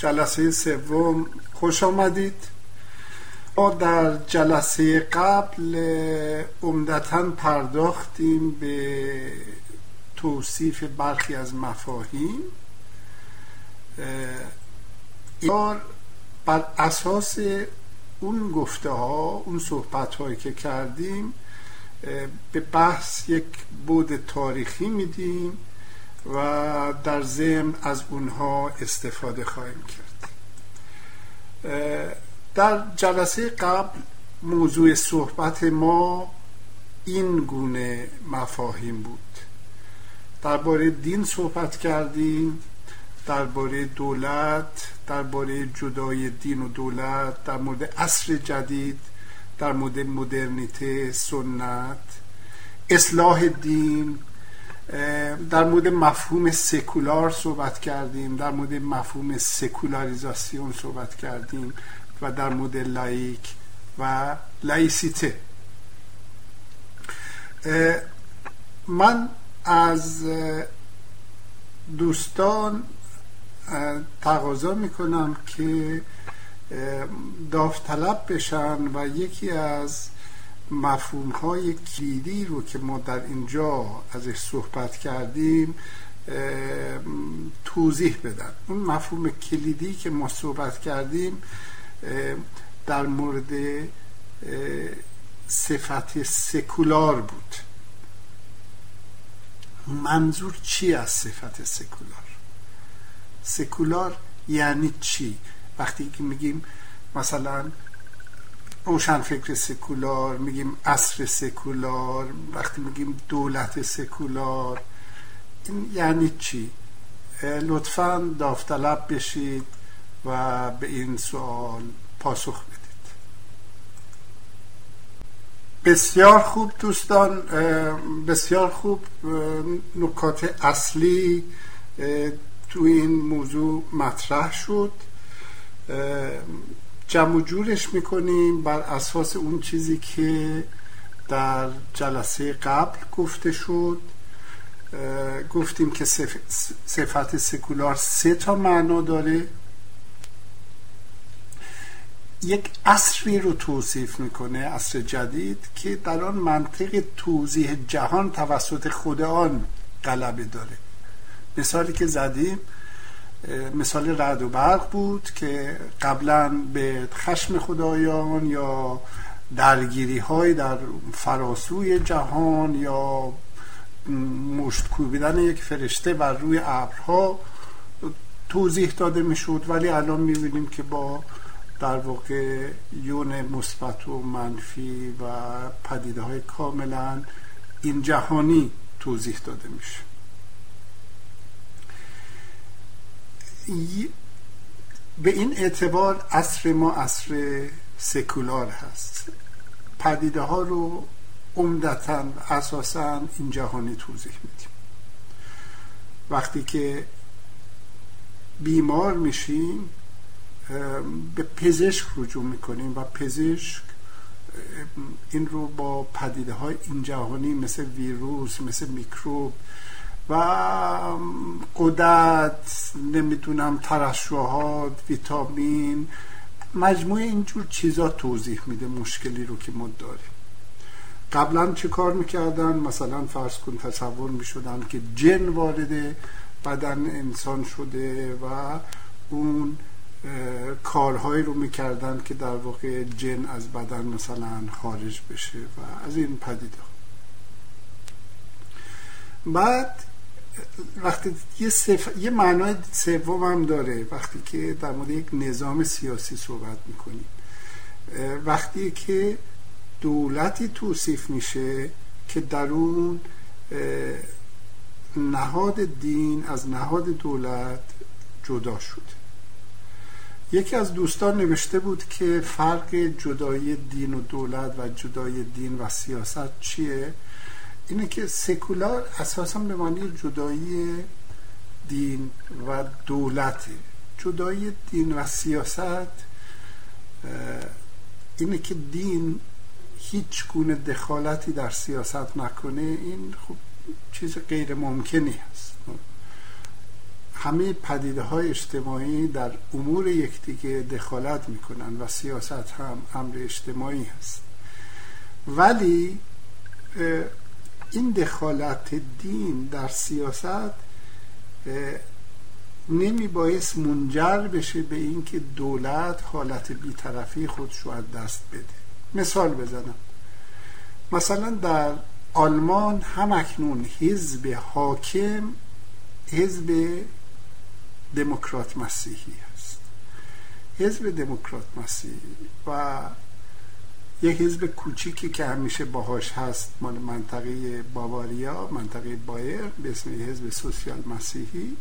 جلسه سوم. خوش آمدید. ما در جلسه قبل عمدتا پرداختیم به توصیف برخی از مفاهیم. بر اساس اون گفته ها اون صحبت هایی که کردیم به بحث یک بود تاریخی میدیم. و در ضمن از اونها استفاده خواهیم کرد. در جلسه قبل موضوع صحبت ما این گونه مفاهیم بود. درباره دین صحبت کردیم درباره دولت درباره جدای دین و دولت در مورد عصر جدید در مورد مدرنیته سنت اصلاح دین در مورد مفهوم سکولار صحبت کردیم در مورد مفهوم سکولاریزاسیون صحبت کردیم و در مورد لایک و لایسیته. من از دوستان تقاضا می‌کنم که داوطلب بشن و یکی از مفهوم های کلیدی رو که ما در اینجا ازش صحبت کردیم توضیح بدن. اون مفهوم کلیدی که ما صحبت کردیم در مورد صفت سکولار بود. منظور چی از صفت سکولار؟ سکولار یعنی چی؟ وقتی که میگیم مثلا روشن فکر سکولار میگیم عصر سکولار وقتی میگیم دولت سکولار این یعنی چی؟ لطفا داوطلب بشید و به این سوال پاسخ بدید. بسیار خوب دوستان بسیار خوب نکات اصلی تو این موضوع مطرح شد. جمع جورش می‌کنیم بر اساس اون چیزی که در جلسه قبل گفته شد. گفتیم که صفت سکولار سه تا معنا داره. یک عصری رو توصیف می‌کنه عصر جدید که در آن منطق توضیح جهان توسط خود آن غلبه داره. مثالی که زدیم مثال رد و برق بود که قبلا به خشم خدایان یا درگیری های در فراسوی جهان یا مشت کوبیدن یک فرشته بر روی ابرها توضیح داده می‌شد. ولی الان می‌بینیم که با در واقع یون مثبت و منفی و پدیده های کاملا این جهانی توضیح داده میشه. به این اعتبار عصر ما عصر سکولار هست. پدیده ها رو عمدتا اساسا این جهانی توضیح میدیم. وقتی که بیمار میشیم به پزشک رجوع می‌کنیم و پزشک این رو با پدیده های این جهانی مثل ویروس مثل میکروب و قدرت نمی‌دونم ترشوهات ویتامین مجموعه اینجور چیزا توضیح میده مشکلی رو که ما داریم. قبلا چه کار می‌کردن؟ مثلا فرض کن تصور می‌شدن که جن وارد بدن انسان شده و اون کارهایی رو می‌کردن که در واقع جن از بدن مثلا خارج بشه و از این پدیده. بعد وقتی یه, صف... یه معنای سوم هم داره وقتی که در مورد یک نظام سیاسی صحبت می‌کنیم. وقتی که دولتی توصیف میشه که در اون نهاد دین از نهاد دولت جدا شده یکی از دوستان نوشته بود که فرق جدایی دین و دولت و جدای دین و سیاست چیه؟ اینه که سکولار اساسا به معنی جدایی دین و دولت. جدایی دین و سیاست اینه که دین هیچ گونه دخالتی در سیاست نکنه این خب چیز غیر ممکنی هست. همه پدیده های اجتماعی در امور یکدیگه دخالت می‌کنن و سیاست هم امر اجتماعی هست. ولی این دخالت دین در سیاست نمی باعث منجر بشه به اینکه دولت حالت بیطرفی خودش رو از دست بده. مثال بزنم. مثلا در آلمان هم اکنون حزب حاکم حزب دموکرات مسیحی است حزب دموکرات مسیحی و یک حزب کوچیکی که همیشه باهاش هست مال منطقه باواریا منطقه بایر به اسم حزب سوسیال مسیحی.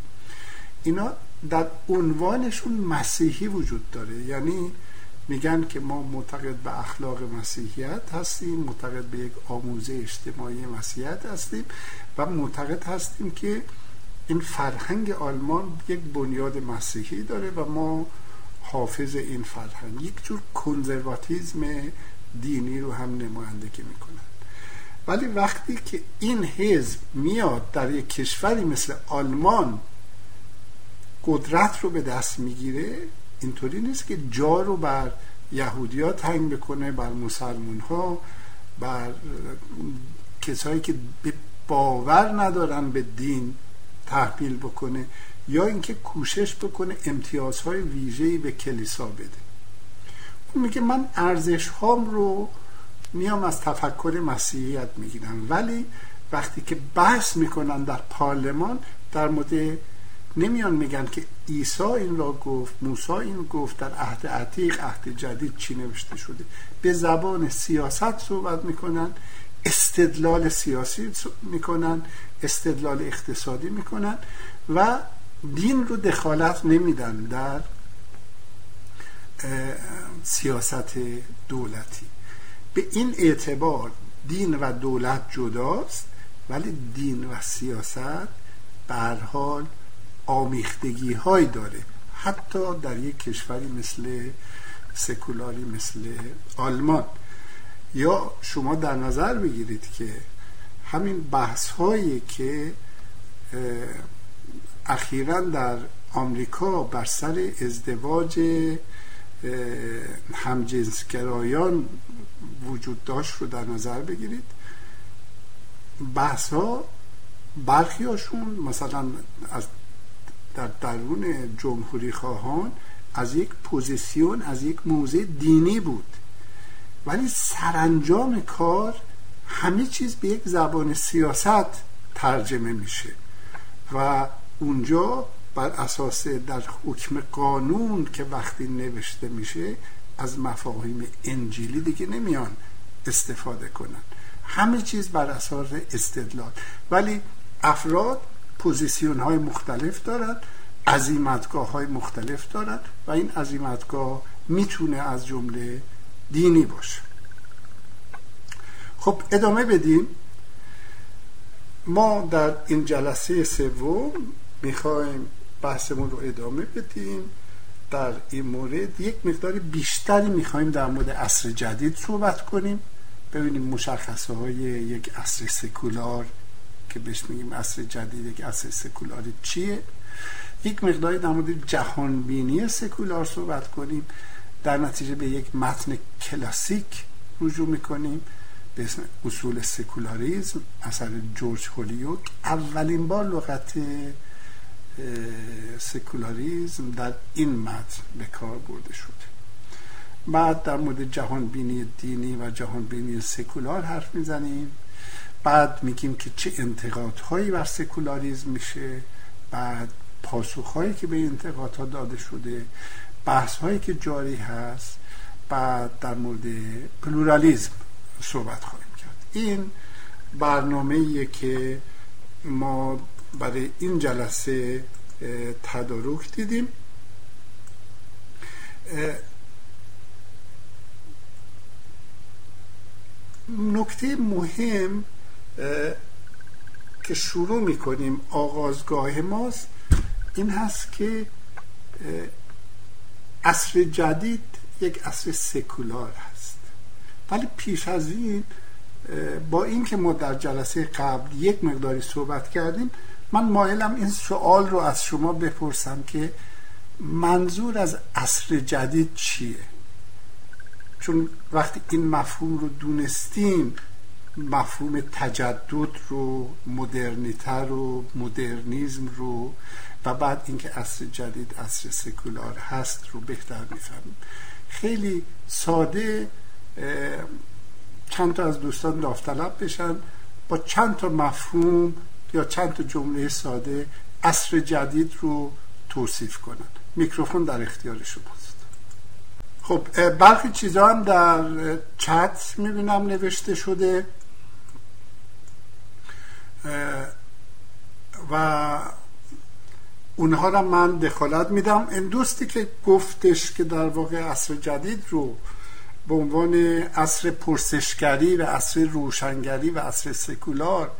اینا در عنوانشون مسیحی وجود داره. یعنی میگن که ما معتقد به اخلاق مسیحیت هستیم معتقد به یک آموزه اجتماعی مسیحیت هستیم و معتقد هستیم که این فرهنگ آلمان یک بنیاد مسیحی داره و ما حافظ این فرهنگ. یک جور کنزرواتیزم دینی رو هم نمایندگی می‌کنن. ولی وقتی که این حزب میاد در یک کشوری مثل آلمان قدرت رو به دست می‌گیره اینطوری نیست که جا رو بر یهودی ها تنگ بکنه بر مسلمون ها بر کسایی که باور ندارن به دین تحمیل بکنه یا اینکه کوشش بکنه امتیازهای ویژه‌ای به کلیسا بده. میگه من ارزش هام رو میام از تفکر مسیحیت می‌گیرم. ولی وقتی که بحث می‌کنن در پارلمان در مورد نمیان میگن که عیسی این را گفت موسی این گفت در عهد عتیق عهد جدید چی نوشته شده. به زبان سیاست صحبت می‌کنن استدلال سیاسی می‌کنن استدلال اقتصادی می‌کنن و دین رو دخالت نمیدن در سیاست دولتی. به این اعتبار دین و دولت جداست ولی دین و سیاست به حال آمیختگی های داره. حتی در یک کشوری مثل سکولاری مثل آلمان. یا شما در نظر بگیرید که همین بحث هایی که اخیرا در آمریکا بر سر ازدواج همجنسگرایان وجود داشت رو در نظر بگیرید. بحث ها برخی هاشون مثلا از در درون جمهوری خواهان از یک پوزیسیون از یک موضع دینی بود. ولی سرانجام کار همه چیز به یک زبان سیاست ترجمه میشه و اونجا بر اساس در حکم قانون که وقتی نوشته میشه از مفاهیم انجیلی دیگه نمیان استفاده کنن. همه چیز بر اساس استدلال. ولی افراد پوزیسیون های مختلف دارن عظیمتگاه های مختلف دارن و این عظیمتگاه می‌تونه از جمله دینی باشه. خب ادامه بدیم. ما در این جلسه سوم می‌خوایم بحثمون رو ادامه بدیم. در این مورد یک مقدار بیشتری می‌خوایم در مورد عصر جدید صحبت کنیم. ببینیم مشخصه های یک عصر سکولار که بهش میگیم عصر جدید یک عصر سکولاری چیه. یک مقداری در مورد جهانبینی سکولار صحبت کنیم. در نتیجه به یک متن کلاسیک رجوع می‌کنیم. به اسم اصول سکولاریزم اثر جورج هولیوک. اولین بار لغت سکولاریزم در این متن به کار برده شده بعد در مورد جهان بینی دینی و جهان بینی سکولار حرف می‌زنیم. بعد میگیم که چه انتقادهایی بر سکولاریزم میشه. بعد پاسخهایی که به انتقادها داده شده. بحث هایی که جاری هست. بعد در مورد پلورالیزم صحبت خواهیم کرد. این برنامه که ما برای این جلسه تدارک دیدیم. نکته مهم که شروع می‌کنیم آغازگاه ماست این هست که عصر جدید یک عصر سکولار هست. ولی پیش از این با اینکه ما در جلسه قبل یک مقداری صحبت کردیم من مایلم این سوال رو از شما بپرسم که منظور از عصر جدید چیه؟ چون وقتی این مفهوم رو دونستیم مفهوم تجدد رو مدرنیتر رو مدرنیزم رو و بعد اینکه عصر جدید عصر سکولار هست رو بهتر می‌فهمیم. خیلی ساده چند تا از دوستان داوطلب بشن با چند تا مفهوم یا چند تا جمله ساده عصر جدید رو توصیف کنن. میکروفون در اختیار شماست خب برخی چیزا هم در چت می‌بینم نوشته شده. و اونها را من دخالت میدم. این دوستی که گفتش که در واقع عصر جدید رو به عنوان عصر پرسشگری و عصر روشنگری و عصر سکولار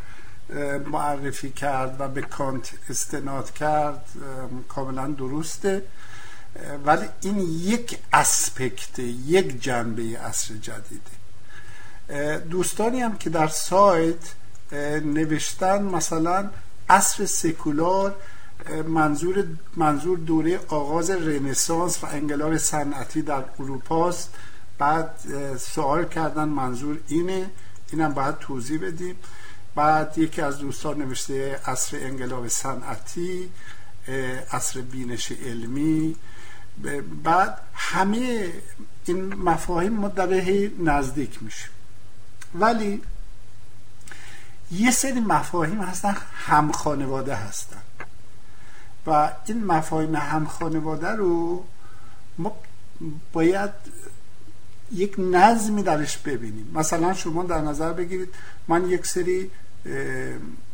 معرفی کرد و به کانت استناد کرد کاملا درسته. ولی این یک اسپکت یک جنبه عصر جدیده دوستانی هم که در سایت نوشتن مثلا عصر سکولار منظور منظور دوره آغاز رنسانس و انقلاب صنعتی در اروپاست بعد سوال کردن منظور اینه. اینم باید توضیح بدیم. بعد یکی از دوستان نوشته عصر انقلاب صنعتی عصر بینش علمی. بعد همه این مفاهیم ما نزدیک میشه ولی یه سری مفاهیم هستن هم خانواده هستن. و این مفاهیم هم خانواده رو ما باید یک نظمی درش ببینیم. مثلا شما در نظر بگیرید من یک سری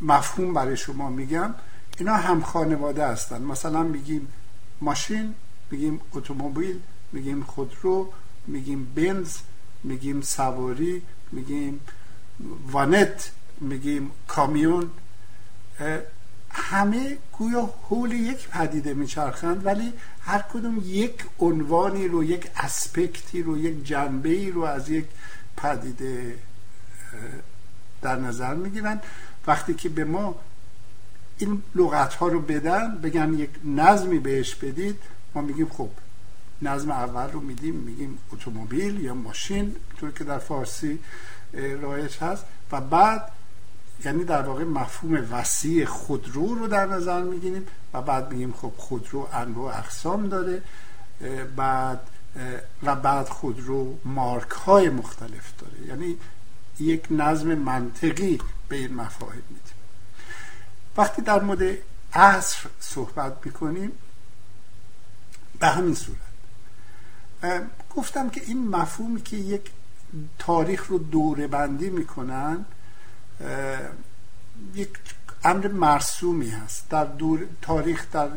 مفهوم برای شما میگم. اینا هم خانواده هستن. مثلا میگیم ماشین میگیم اتومبیل میگیم خودرو میگیم بنز میگیم سواری میگیم وانت میگیم کامیون. همه گویا حول یک پدیده میچرخند ولی هر کدوم یک عنوانی رو یک اسپکتی رو یک جنبه ای رو از یک پدیده در نظر می‌گیرن. وقتی که به ما این لغت ها رو بدن بگن یک نظمی بهش بدید ما میگیم خب نظم اول رو میدیم میگیم اتومبیل یا ماشین طور که در فارسی رایج هست. و بعد یعنی در واقع مفهوم وسیع خودرو رو در نظر می‌گیریم و بعد میگیم خب خودرو انواع اقسام داره. بعد و بعد خودرو مارک های مختلف داره. یعنی یک نظم منطقی به این مفاهیم میدیم وقتی در مورد عصر صحبت می‌کنیم به همین صورت. گفتم که این مفهومی که یک تاریخ رو دوره بندی می‌کنن یک امر مرسومی هست. در دور تاریخ در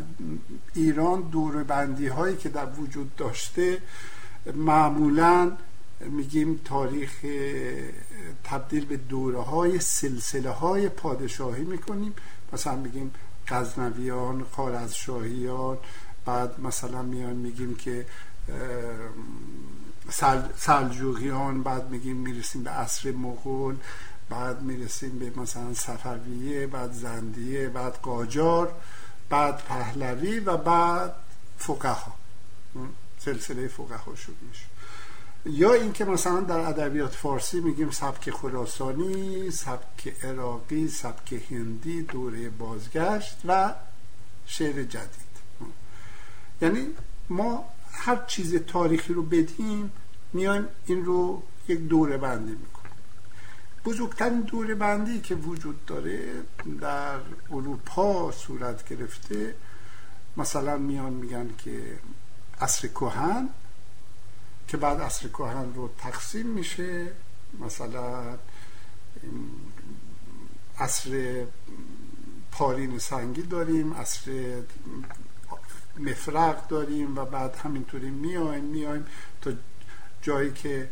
ایران دوره بندی هایی که در وجود داشته معمولا میگیم تاریخ تبدیل به دوره های سلسله های پادشاهی می‌کنیم. مثلا میگیم غزنویان خارزشاهیان. بعد مثلا میان میگیم که سلجوقیان. بعد میگیم می‌رسیم به عصر مغول. بعد می‌رسیم به مثلا صفویه بعد زندیه بعد قاجار بعد پهلوی و بعد فقها. سلسله فقها شد میشه. یا اینکه مثلا در ادبیات فارسی میگیم سبک خراسانی سبک عراقی سبک هندی دوره بازگشت و شعر جدید. یعنی ما هر چیز تاریخی رو بدیم میایم این رو یک دوره بندی می‌کنیم. بزرگترین دوره بندی که وجود داره در اروپا صورت گرفته مثلا میان میگن که عصر کهن که بعد عصر کهن رو تقسیم میشه. مثلا عصر پارین سنگی داریم عصر مفرق داریم و بعد همینطوری میایم میایم تا جایی که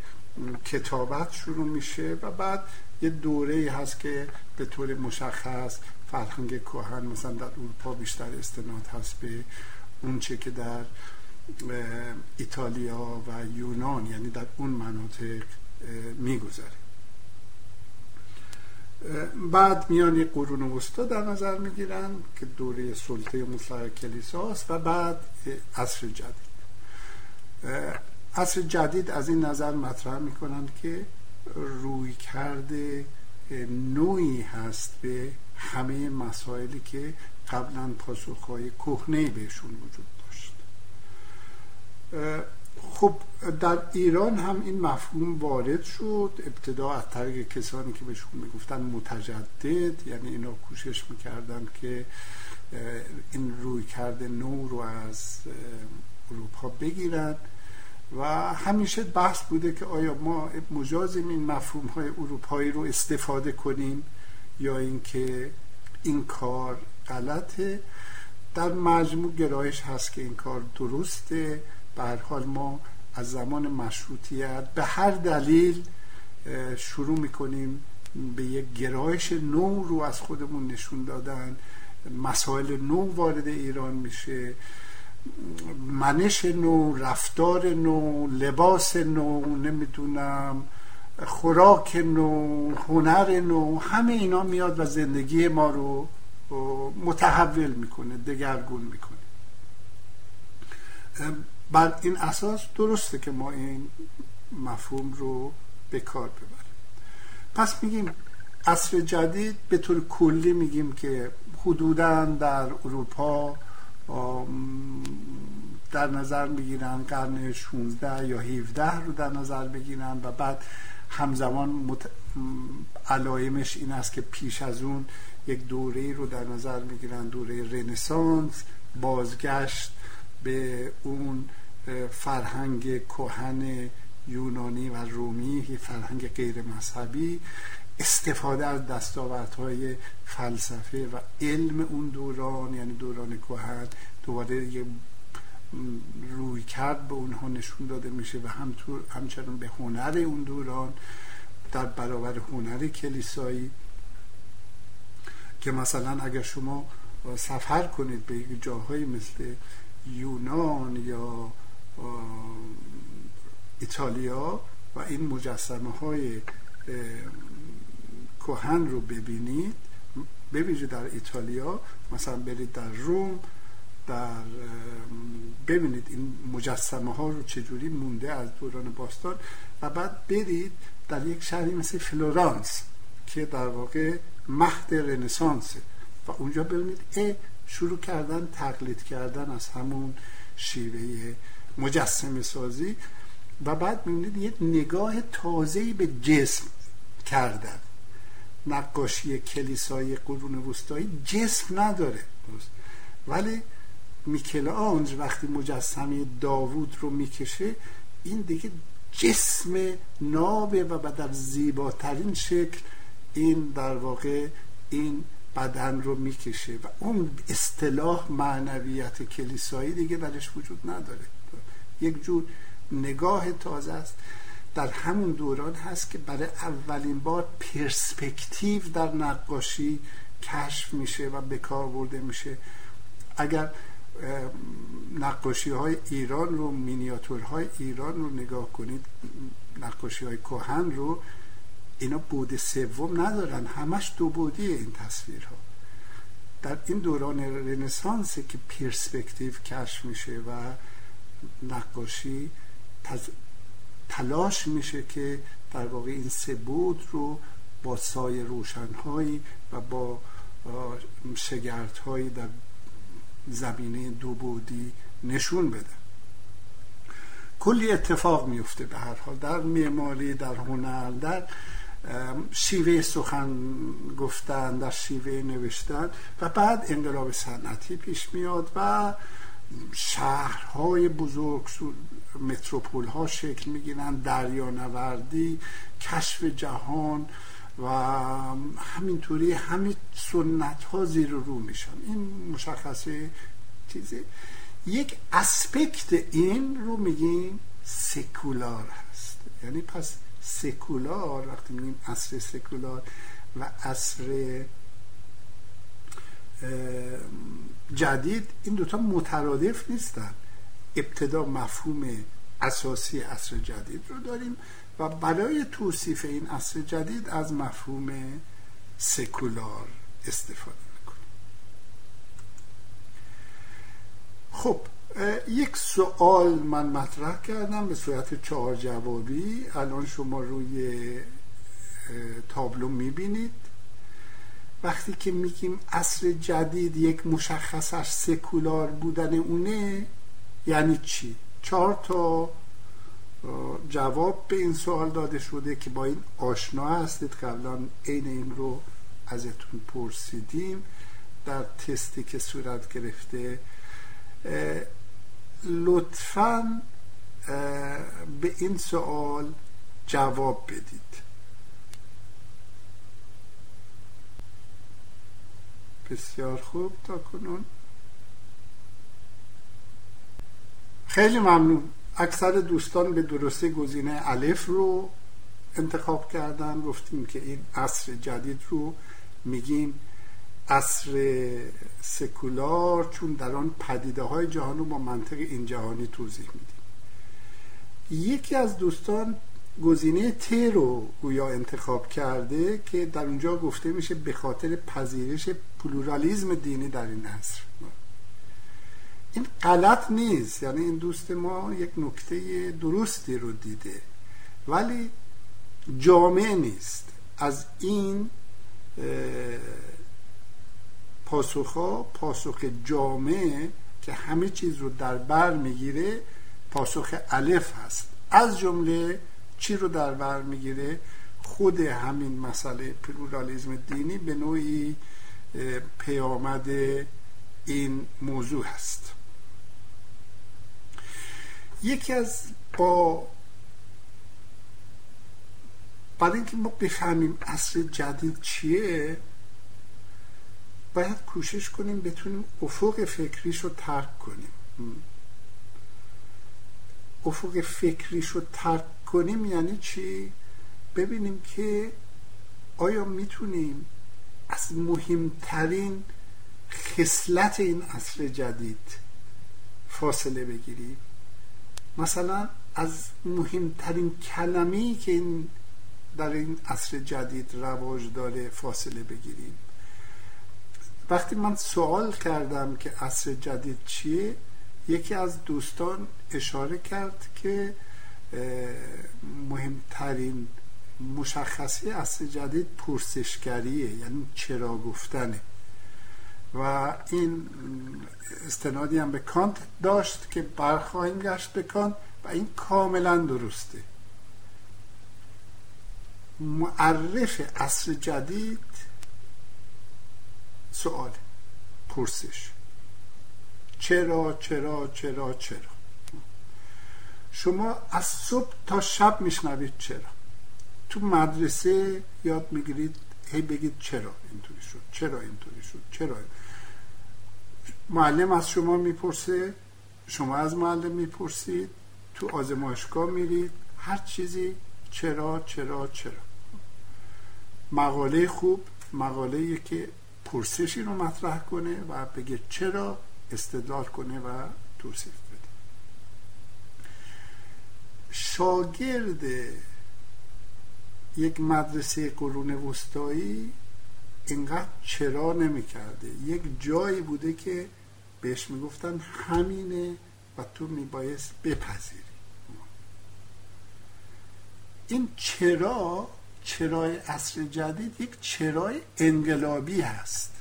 کتابت شروع میشه و بعد یه دوره هست که به طور مشخص فرهنگ کهن مثلا در اروپا بیشتر استناد هست به اونچه که در ایتالیا و یونان یعنی در اون مناطق میگذره بعد میان قرون وسطا در نظر می‌گیرن که دوره سلطه مطلق کلیساست و بعد عصر جدید. عصر جدید از این نظر مطرح می‌کنن که روی کرده نوعی هست به همه مسائلی که قبلا پاسخهای کهنه بهشون وجود خب در ایران هم این مفهوم وارد شد. ابتدا از طریق کسانی که بهشون می‌گفتن متجدد یعنی اینا کوشش می‌کردن که این روی کرده نو رو از اروپا بگیرن. و همیشه بحث بوده که آیا ما مجازیم این مفهوم های اروپایی رو استفاده کنیم یا اینکه این کار غلطه. در مجموع گرایش هست که این کار درسته. به حال ما از زمان مشروطیت به هر دلیل شروع می‌کنیم به یک گرایش نو رو از خودمون نشون دادن. مسائل نو وارد ایران میشه. منش نو رفتار نو لباس نو نمی‌دونم خوراک نو هنر نو همه اینا میاد و زندگی ما رو متحول می‌کنه دگرگون می‌کنه. بر این اساس درسته که ما این مفهوم رو به کار ببریم. پس میگیم عصر جدید به طور کلی میگیم که حدودا در اروپا در نظر می‌گیرن قرن 16 یا 17 رو در نظر بگیرن و بعد همزمان مت... علایمش این است که پیش از اون یک دوره رو در نظر می‌گیرن دوره رنسانس بازگشت به اون فرهنگ کهن یونانی و رومی فرهنگ غیر مذهبی استفاده از دستاوردهای فلسفه و علم اون دوران یعنی دوران کهن دوباره یه روی کرد به اونها نشون داده میشه و همطور همچنان به هنر اون دوران در برابر هنر کلیسایی. که مثلا اگر شما سفر کنید به جاهایی مثل یونان یا ایتالیا و این مجسمه های کهن رو ببینید. ببینید در ایتالیا مثلا برید در روم در ببینید این مجسمه ها رو چجوری مونده از دوران باستان. و بعد برید در یک شهری مثل فلورانس که در واقع مهد رنسانسه. و اونجا ببینید اه شروع کردن تقلید کردن از همون شیوه مجسم سازی و بعد می‌بینید یک نگاه تازه‌ای به جسم کردن. نقاشی کلیسای قرون وسطایی جسم نداره. ولی میکل آنج وقتی مجسمه داوود رو می‌کشه این دیگه جسم نابه و در زیباترین شکل این در واقع این بدن رو می‌کشه و اون اصطلاح معنویت کلیسایی دیگه درش وجود نداره. یک جور نگاه تازه است. در همون دوران هست که برای اولین بار پرسپکتیو در نقاشی کشف میشه و به کار برده میشه. اگر نقاشی های ایران رو مینیاتور های ایران رو نگاه کنید نقاشی های کوهن رو اینا بود سوم ندارن. همش دو بودی این تصویرها. در این دوران رنسانس که پرسپکتیو کشف میشه و نقاشی تلاش میشه که در واقع این سه بود رو با سایه روشنهایی و با شگردهایی در زمینه دو بودی نشون بده. کلی اتفاق میفته به هر حال. در معماری در هنر در شیوه سخن گفتن در شیوه نوشتن و بعد انقلاب صنعتی پیش میاد و شهرهای بزرگ متروپول ها شکل می‌گیرن دریانوردی کشف جهان و همینطوری همین سنت ها زیر رو میشن. این مشخصه چیزی یک اسپکت این رو میگیم سکولار هست. یعنی پس سکولار وقتی میگیم اصر سکولار و اصر جدید این دوتا مترادف نیستن. ابتدا مفهوم اساسی اصر جدید رو داریم و برای توصیف این اصر جدید از مفهوم سکولار استفاده می‌کنه خب یک سوال من مطرح کردم به صورت چهار جوابی الان شما روی تابلو می‌بینید. وقتی که میگیم عصر جدید یک مشخصش سکولار بودن اونه یعنی چی؟ چهار تا جواب به این سوال داده شده که با این آشنا هستید. قبلا عین این رو ازتون پرسیدیم. در تستی که صورت گرفته. لطفا به این سوال جواب بدید. بسیار خوب تا کنون. خیلی ممنون. اکثر دوستان به درستی گزینه الف رو انتخاب کردن. گفتیم که این عصر جدید رو میگیم عصر سکولار چون در آن پدیده های جهان رو با منطق این جهانی توضیح میدیم. یکی از دوستان گزینه ت رو گویا انتخاب کرده که در اونجا گفته میشه به خاطر پذیرش پلورالیزم دینی در این عصر این غلط نیست یعنی این دوست ما یک نکته درستی رو دیده ولی جامعه نیست. از این پاسخ پاسخ جامعه که همه چیز رو در بر می‌گیره پاسخ الف هست. از جمله چی رو در بر می‌گیره؟ خود همین مسئله پلورالیزم دینی به نوعی پیامد این موضوع هست. یکی از با برای اینکه ما بفهمیم اصل جدید چیه باید کوشش کنیم بتونیم افق فکریش رو ترک کنیم. افق فکریش رو ترک کنیم یعنی چی؟ ببینیم که آیا می‌تونیم از مهمترین خصلت این عصر جدید فاصله بگیریم مثلا از مهمترین کلمه‌ای که این در این عصر جدید رواج داره فاصله بگیریم وقتی من سوال کردم که عصر جدید چیه یکی از دوستان اشاره کرد که مهمترین مشخصی عصر جدید پرسشگریه یعنی چرا گفتنه. و این استنادی هم به کانت داشت که برخواهیم گشت به کانت و این کاملا درسته. معرف عصر جدید سوال پرسش. چرا چرا چرا چرا؟ شما از صبح تا شب میشنوید چرا؟ تو مدرسه یاد می‌گیرید هی بگید چرا اینطوری شد چرا اینطوری شد چرا؟ معلم از شما می‌پرسه شما از معلم می‌پرسید تو آزمایشگاه میرید هر چیزی چرا چرا چرا. مقاله خوب مقاله که پرسشی رو مطرح کنه و بگه چرا استدلال کنه و توصیف. شاگرد یک مدرسه قرون وسطایی اینقدر چرا نمی‌کرده. یک جایی بوده که بهش می‌گفتن همینه و تو میبایست بپذیری. این چرا چرای عصر جدید یک چرای انقلابی هست.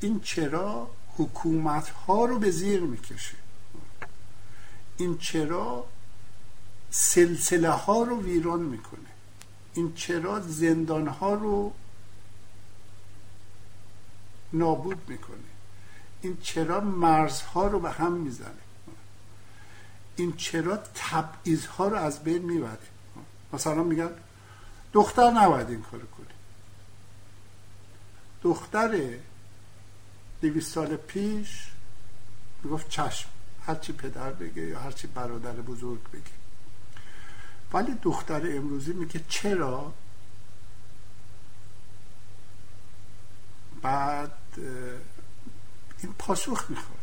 این چرا حکومت ها رو به زیر می‌کشه. این چرا سلسله ها رو ویران می‌کنه. این چرا زندان ها رو نابود می‌کنه. این چرا مرزها رو به هم می‌زنه. این چرا تبعیض ها رو از بین می‌بره. مثلا میگن دختر نباید این کارو کنی دختر دویست سال پیش می‌گفت چشم. هرچی پدر بگه یا هرچی برادر بزرگ بگه. ولی دختر امروزی میگه چرا؟ بعد این پاسخ می‌خواد.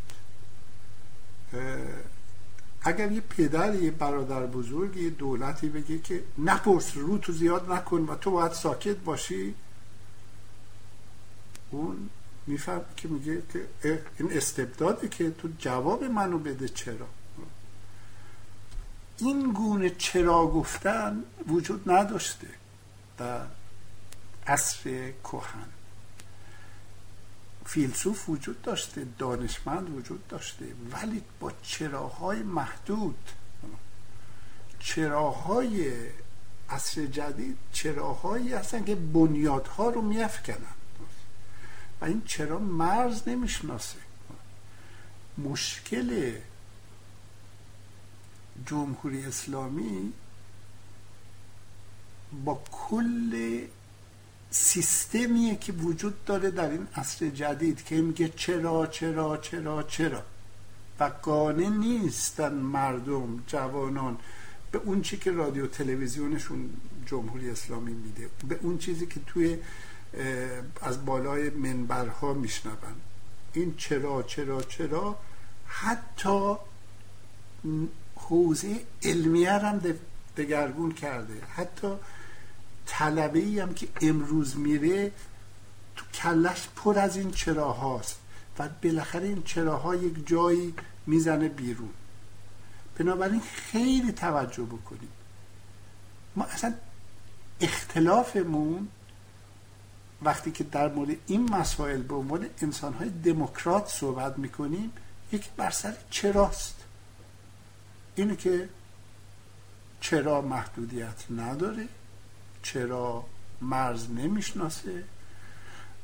اگر یه پدر یه برادر بزرگ یه دولتی بگه که نپرس رو تو زیاد نکن و تو باید ساکت باشی اون میفهم که میگه که این استبداده که تو جواب منو بده چرا؟ این گونه چرا گفتن وجود نداشته در عصر کهن. فیلسوف وجود داشته دانشمند وجود داشته ولی با چراهای محدود چراهای عصر جدید چراهایی هستن که بنیادها رو میافکنن. و این چرا مرز نمی‌شناسه. مشکل جمهوری اسلامی با کل سیستمیه که وجود داره در این عصر جدید که میگه چرا چرا چرا چرا؟ و قانع نیستن مردم جوانان به اون چی که رادیو تلویزیونشون جمهوری اسلامی میده به اون چیزی که توی از بالای منبرها میشنون. این چرا چرا چرا؟ حتی حوزه علمیه هم دگرگون کرده. حتی طلبه ای هم که امروز میره تو کلش پر از این چراهاست و بالاخره این چراها یک جایی می‌زنه بیرون. بنابراین خیلی توجه بکنیم ما اصلا اختلافمون وقتی که در مورد این مسائل به عنوان انسانهای دموکرات صحبت می‌کنیم یک بر سر چراست. اینه که چرا محدودیت نداره چرا مرز نمی‌شناسه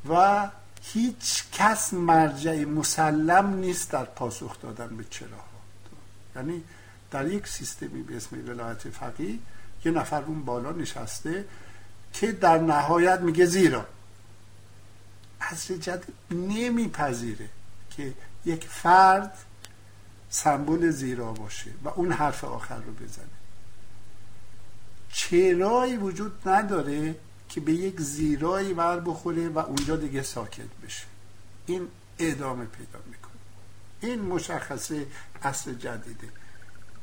و هیچ کس مرجع مسلم نیست در پاسخ دادن به چرا یعنی در یک سیستمی به اسم ولایت فقیه یه نفر اون بالا نشسته که در نهایت میگه زیرا. از جدید نمیپذیره که یک فرد سمبل زیرا باشه و اون حرف آخر رو بزنه. چرایی وجود نداره که به یک زیرایی ور بخوره و اونجا دیگه ساکت بشه. این ادامه پیدا می‌کنه. این مشخصه اصل جدیده.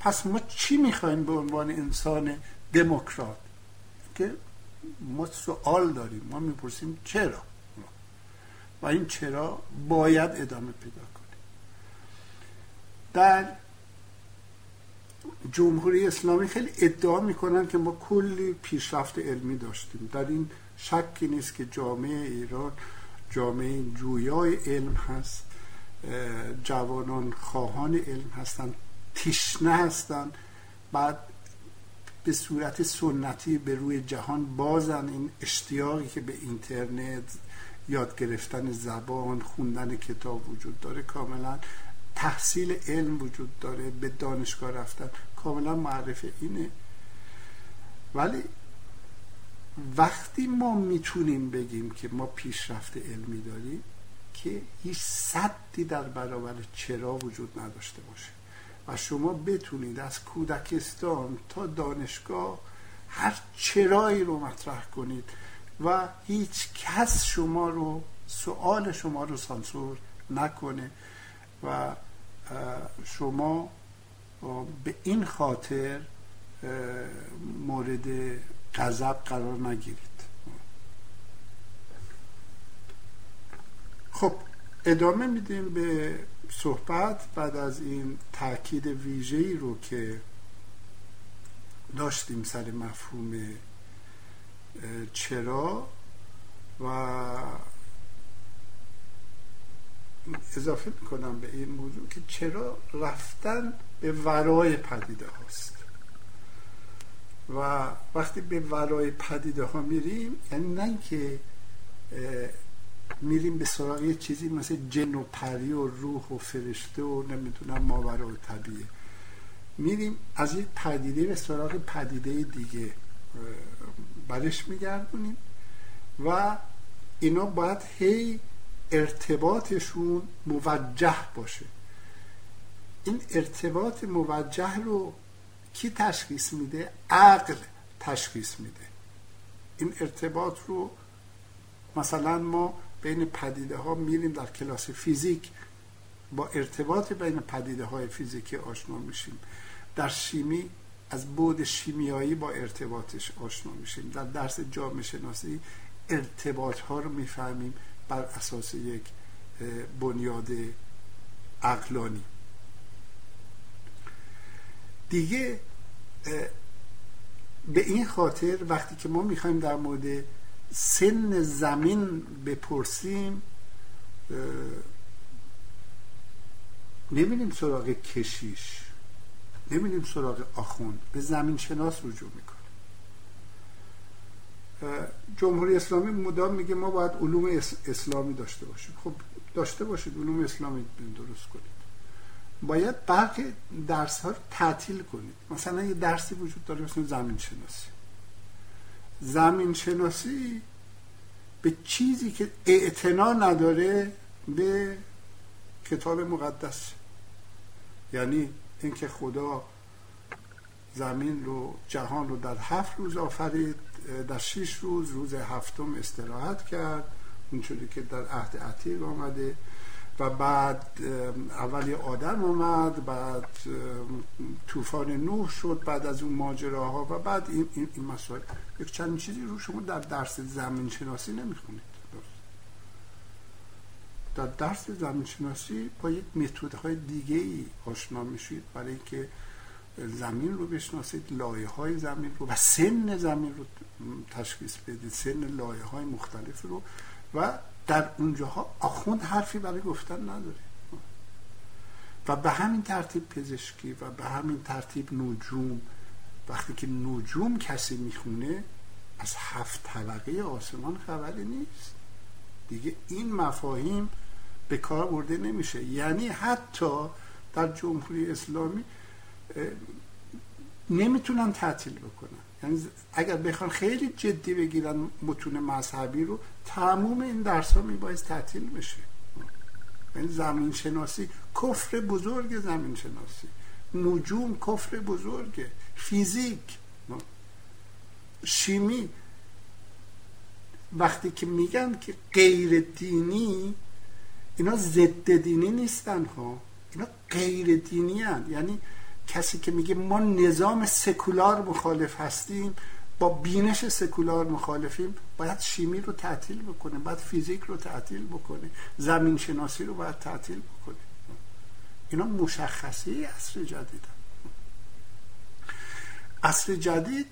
پس ما چی می‌خوایم به عنوان انسان دموکرات؟ که ما سوال داریم. ما می‌پرسیم چرا؟ و این چرا باید ادامه پیدا در جمهوری اسلامی خیلی ادعا می‌کنن که ما کلی پیشرفت علمی داشتیم. در این شکی نیست که جامعه ایران جامعه جویای علم هست جوانان خواهان علم هستند تشنه هستند بعد به صورت سنتی به روی جهان بازن این اشتیاقی که به اینترنت یاد گرفتن زبان خوندن کتاب وجود داره کاملا. تحصیل علم وجود داره به دانشگاه رفتن. کاملا معرف اینه. ولی وقتی ما می‌تونیم بگیم که ما پیشرفت علمی داریم که هیچ صدی در برابر چرا وجود نداشته باشه. و شما بتونید از کودکستان تا دانشگاه هر چرایی رو مطرح کنید و هیچ کس شما رو سوال شما رو سانسور نکنه. و شما به این خاطر مورد غضب قرار نگیرید. خب ادامه میدیم به صحبت بعد از این تاکید ویژه‌ای رو که داشتیم سر مفهوم چرا و اضافه می‌کنم به این موضوع که چرا رفتن به ورای پدیده هاست. و وقتی به ورای پدیده ها میریم یعنی نه که میریم به سراغ یه چیزی مثل جن و پری و روح و فرشته و نمی‌دونم ماورا و طبیعه. میریم از یک پدیده به سراغ پدیده دیگه برش میگردونیم و اینا باید هی ارتباطشون موجه باشه. این ارتباط موجه رو کی تشخیص میده؟ عقل تشخیص میده. این ارتباط رو مثلا ما بین پدیده ها میریم در کلاس فیزیک. با ارتباط بین پدیده های فیزیکی آشنا میشیم. در شیمی از بود شیمیایی با ارتباطش آشنا میشیم. در درس جامعه شناسی ارتباط ها رو می‌فهمیم. بر اساس یک بنیاد عقلانی. دیگه به این خاطر وقتی که ما می‌خوایم در مورد سن زمین بپرسیم نمیریم سراغ کشیش نمیریم سراغ آخوند. به زمین شناس رجوع می‌کنیم. جمهوری اسلامی مدام میگه ما باید علوم اسلامی داشته باشیم. خب داشته باشید علوم اسلامی درست کنید. باید برخی درس ها رو تعطیل کنید. مثلا یه درسی وجود داره مثل زمین شناسی زمین شناسی به چیزی که اعتنا نداره به کتاب مقدس. یعنی اینکه خدا زمین رو جهان رو در هفت روز آفرید در شش روز روز هفتم استراحت کرد اونجوری که در عهد عتیق آمده و بعد اول آدم آمد بعد طوفان نوح شد بعد از اون ماجراها و بعد این, این, این مسائل. یک چند چیزی رو شما در درس زمین شناسی نمی‌خونید. در درس زمین شناسی با یک متد های دیگه ای آشنا میشید برای اینکه زمین رو بشناسید لایه های زمین رو و سن زمین رو تشخیص بدید سن لایه های مختلف رو. و در اونجاها آخوند حرفی برای گفتن نداره. و به همین ترتیب پزشکی و به همین ترتیب نجوم وقتی که نجوم کسی می‌خونه از هفت طبقه آسمان خبری نیست. دیگه این مفاهیم به کار برده نمیشه. یعنی حتی در جمهوری اسلامی نمی‌تونن تعطیل بکنن. یعنی اگر بخوان خیلی جدی بگیرن متون مذهبی رو تموم این درس ها میباید تعطیل بشه. یعنی زمین شناسی کفر بزرگ زمین شناسی نجوم کفر بزرگه فیزیک. شیمی. وقتی که میگن که غیر دینی اینا ضد دینی نیستن ها اینا غیر دینی هن. یعنی کسی که میگه ما نظام سکولار مخالف هستیم با بینش سکولار مخالفیم باید شیمی رو تعطیل بکنه باید فیزیک رو تعطیل بکنه زمین شناسی رو باید تعطیل بکنه. اینا مشخصه اصر جدید. اصر جدید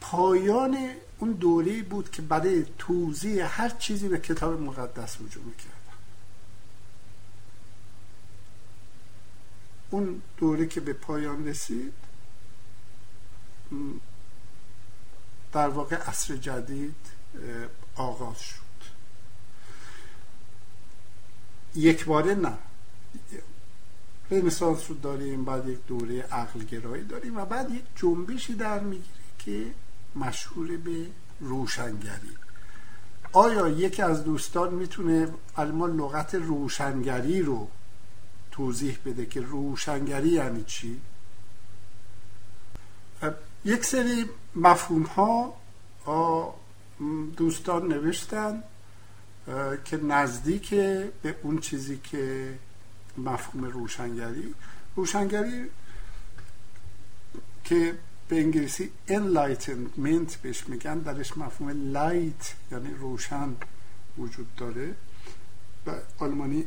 پایان اون دوره بود که برای توضیح هر چیزی به کتاب مقدس رجوع می‌کرد. اون دوره که به پایان رسید در واقع عصر جدید آغاز شد. یک باره نه. رنسانس رو داریم بعد یک دوره عقل گرایی داریم و بعد یک جنبشی در می‌گیره که مشهور به روشنگری. آیا یکی از دوستان می‌تونه ما لغت روشنگری رو توضیح بده که روشنگری یعنی چی. یک سری مفهوم ها دوستان نوشتن که نزدیک به اون چیزی که مفهوم روشنگری. روشنگری که به انگلیسی enlightenment بهش میگن درش مفهوم لایت یعنی روشن وجود داره. و آلمانی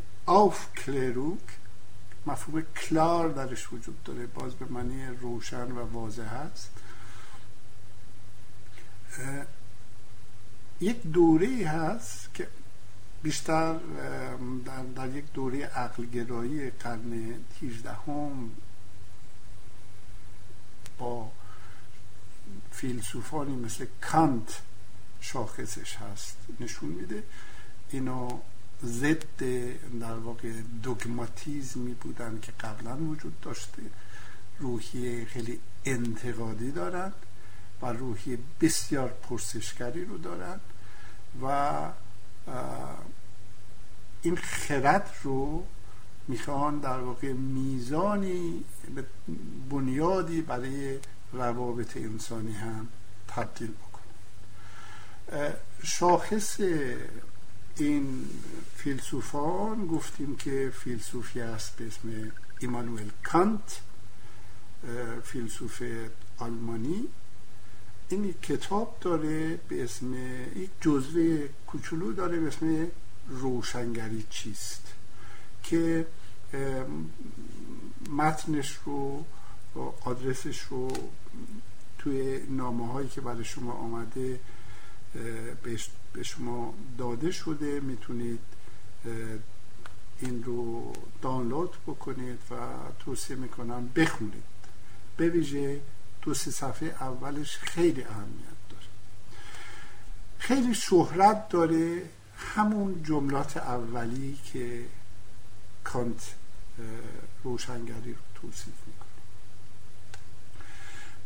کلیروک مفهوم کلار درش وجود داره. باز به معنی روشن و واضح هست یک دوره هست که بیشتر در, در یک دوره عقلگرایی قرن 18 هم با فیلسوفانی مثل کانت شاخصش هست نشون میده. اینا ضد در واقع دوگماتیزمی بودن که قبلا وجود داشته. روحیه خیلی انتقادی دارن و روحیه بسیار پرسشگری رو دارن و این خرد رو می‌خوان در واقع میزانی بنیادی برای روابط انسانی هم تبدیل بکنن. شاخص این فیلسوفان گفتیم که فیلسوفی است به اسم ایمانوئل کانت فیلسوف آلمانی. این کتاب داره به اسم یک جزوه کوچولو داره به اسم روشنگری چیست که متنش رو آدرسش رو توی نامه هایی که برای شما آمده به شما داده شده می‌تونید این رو دانلود بکنید و توصیه می‌کنم بخونید. به ویژه دو سه صفحه اولش خیلی اهمیت داره. خیلی شهرت داره همون جملات اولی که کانت روشنگری رو توصیف می‌کنه.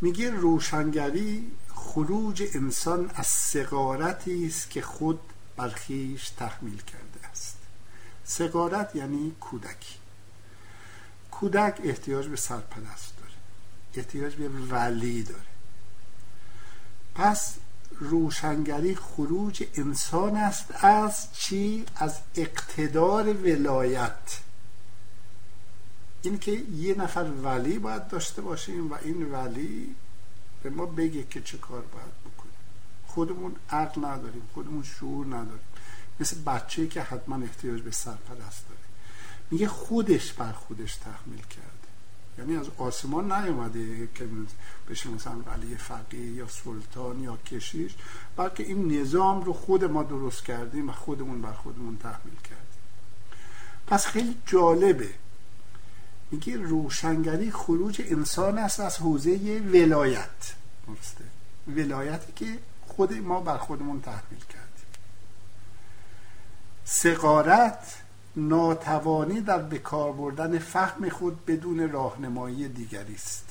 میگه روشنگری خروج انسان از سقارتی است که خود برخیش تحمیل کرده است. سقارت یعنی کودکی کودک احتیاج به سرپرست داره. احتیاج به ولی داره. پس روشنگری خروج انسان است از چی؟ از اقتدار ولایت. این که یه نفر ولی باید داشته باشیم و این ولی به ما بگه که چه کار باید بکنیم. خودمون عقل نداریم خودمون شعور نداریم. مثل بچه که حتما احتیاج به سرپرست داره. میگه خودش بر خودش تحمیل کرده. یعنی از آسمان نیومده که بشه مثلا ولی فقیه یا سلطان یا کشیش بلکه این نظام رو خود ما درست کردیم و خودمون بر خودمون تحمیل کردیم. پس خیلی جالبه میگه روشنگری خروج انسان است از حوزه ولایت. درسته. ولایتی که خود ما بر خودمون تحمیل کردیم. سقارت ناتوانی در بکار بردن فهم خود بدون راهنمایی دیگری است.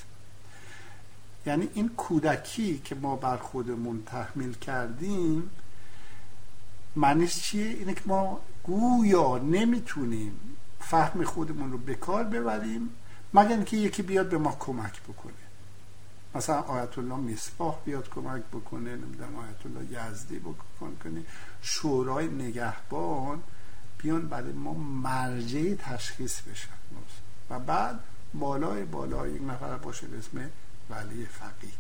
یعنی این کودکی که ما بر خودمون تحمیل کردیم معنیش چیه؟ اینه که ما گویا نمی‌تونیم فهم خودمون رو به کار ببریم مگر اینکه یکی بیاد به ما کمک بکنه. مثلا آیت الله مصباح بیاد کمک بکنه نمی‌دونم آیت الله یزدی بکنه شورای نگهبان بیان برای ما مرجع تشخیص بشن. و بعد بالای بالای یک نفر باشه به اسم ولی فقیه.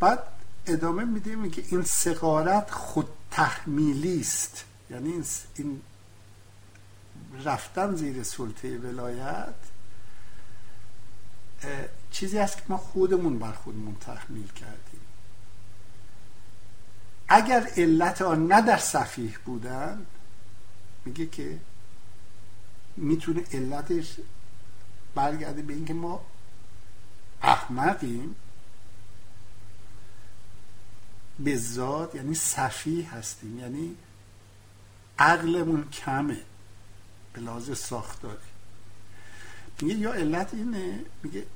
بعد ادامه میده میگه این سقارت خود تحمیلی است. یعنی این رفتن زیر سلطه ولایت چیزی است که ما خودمون بر خودمون تحمیل کردیم. اگر علت آن نه در صفیح بودن میگه که می‌تونه علتش برگرده به اینکه ما احمقیم. به ذات یعنی صفیح هستیم یعنی عقلمون کمه به لحاظ ساختاری. میگه یا علت اینه؟ میگه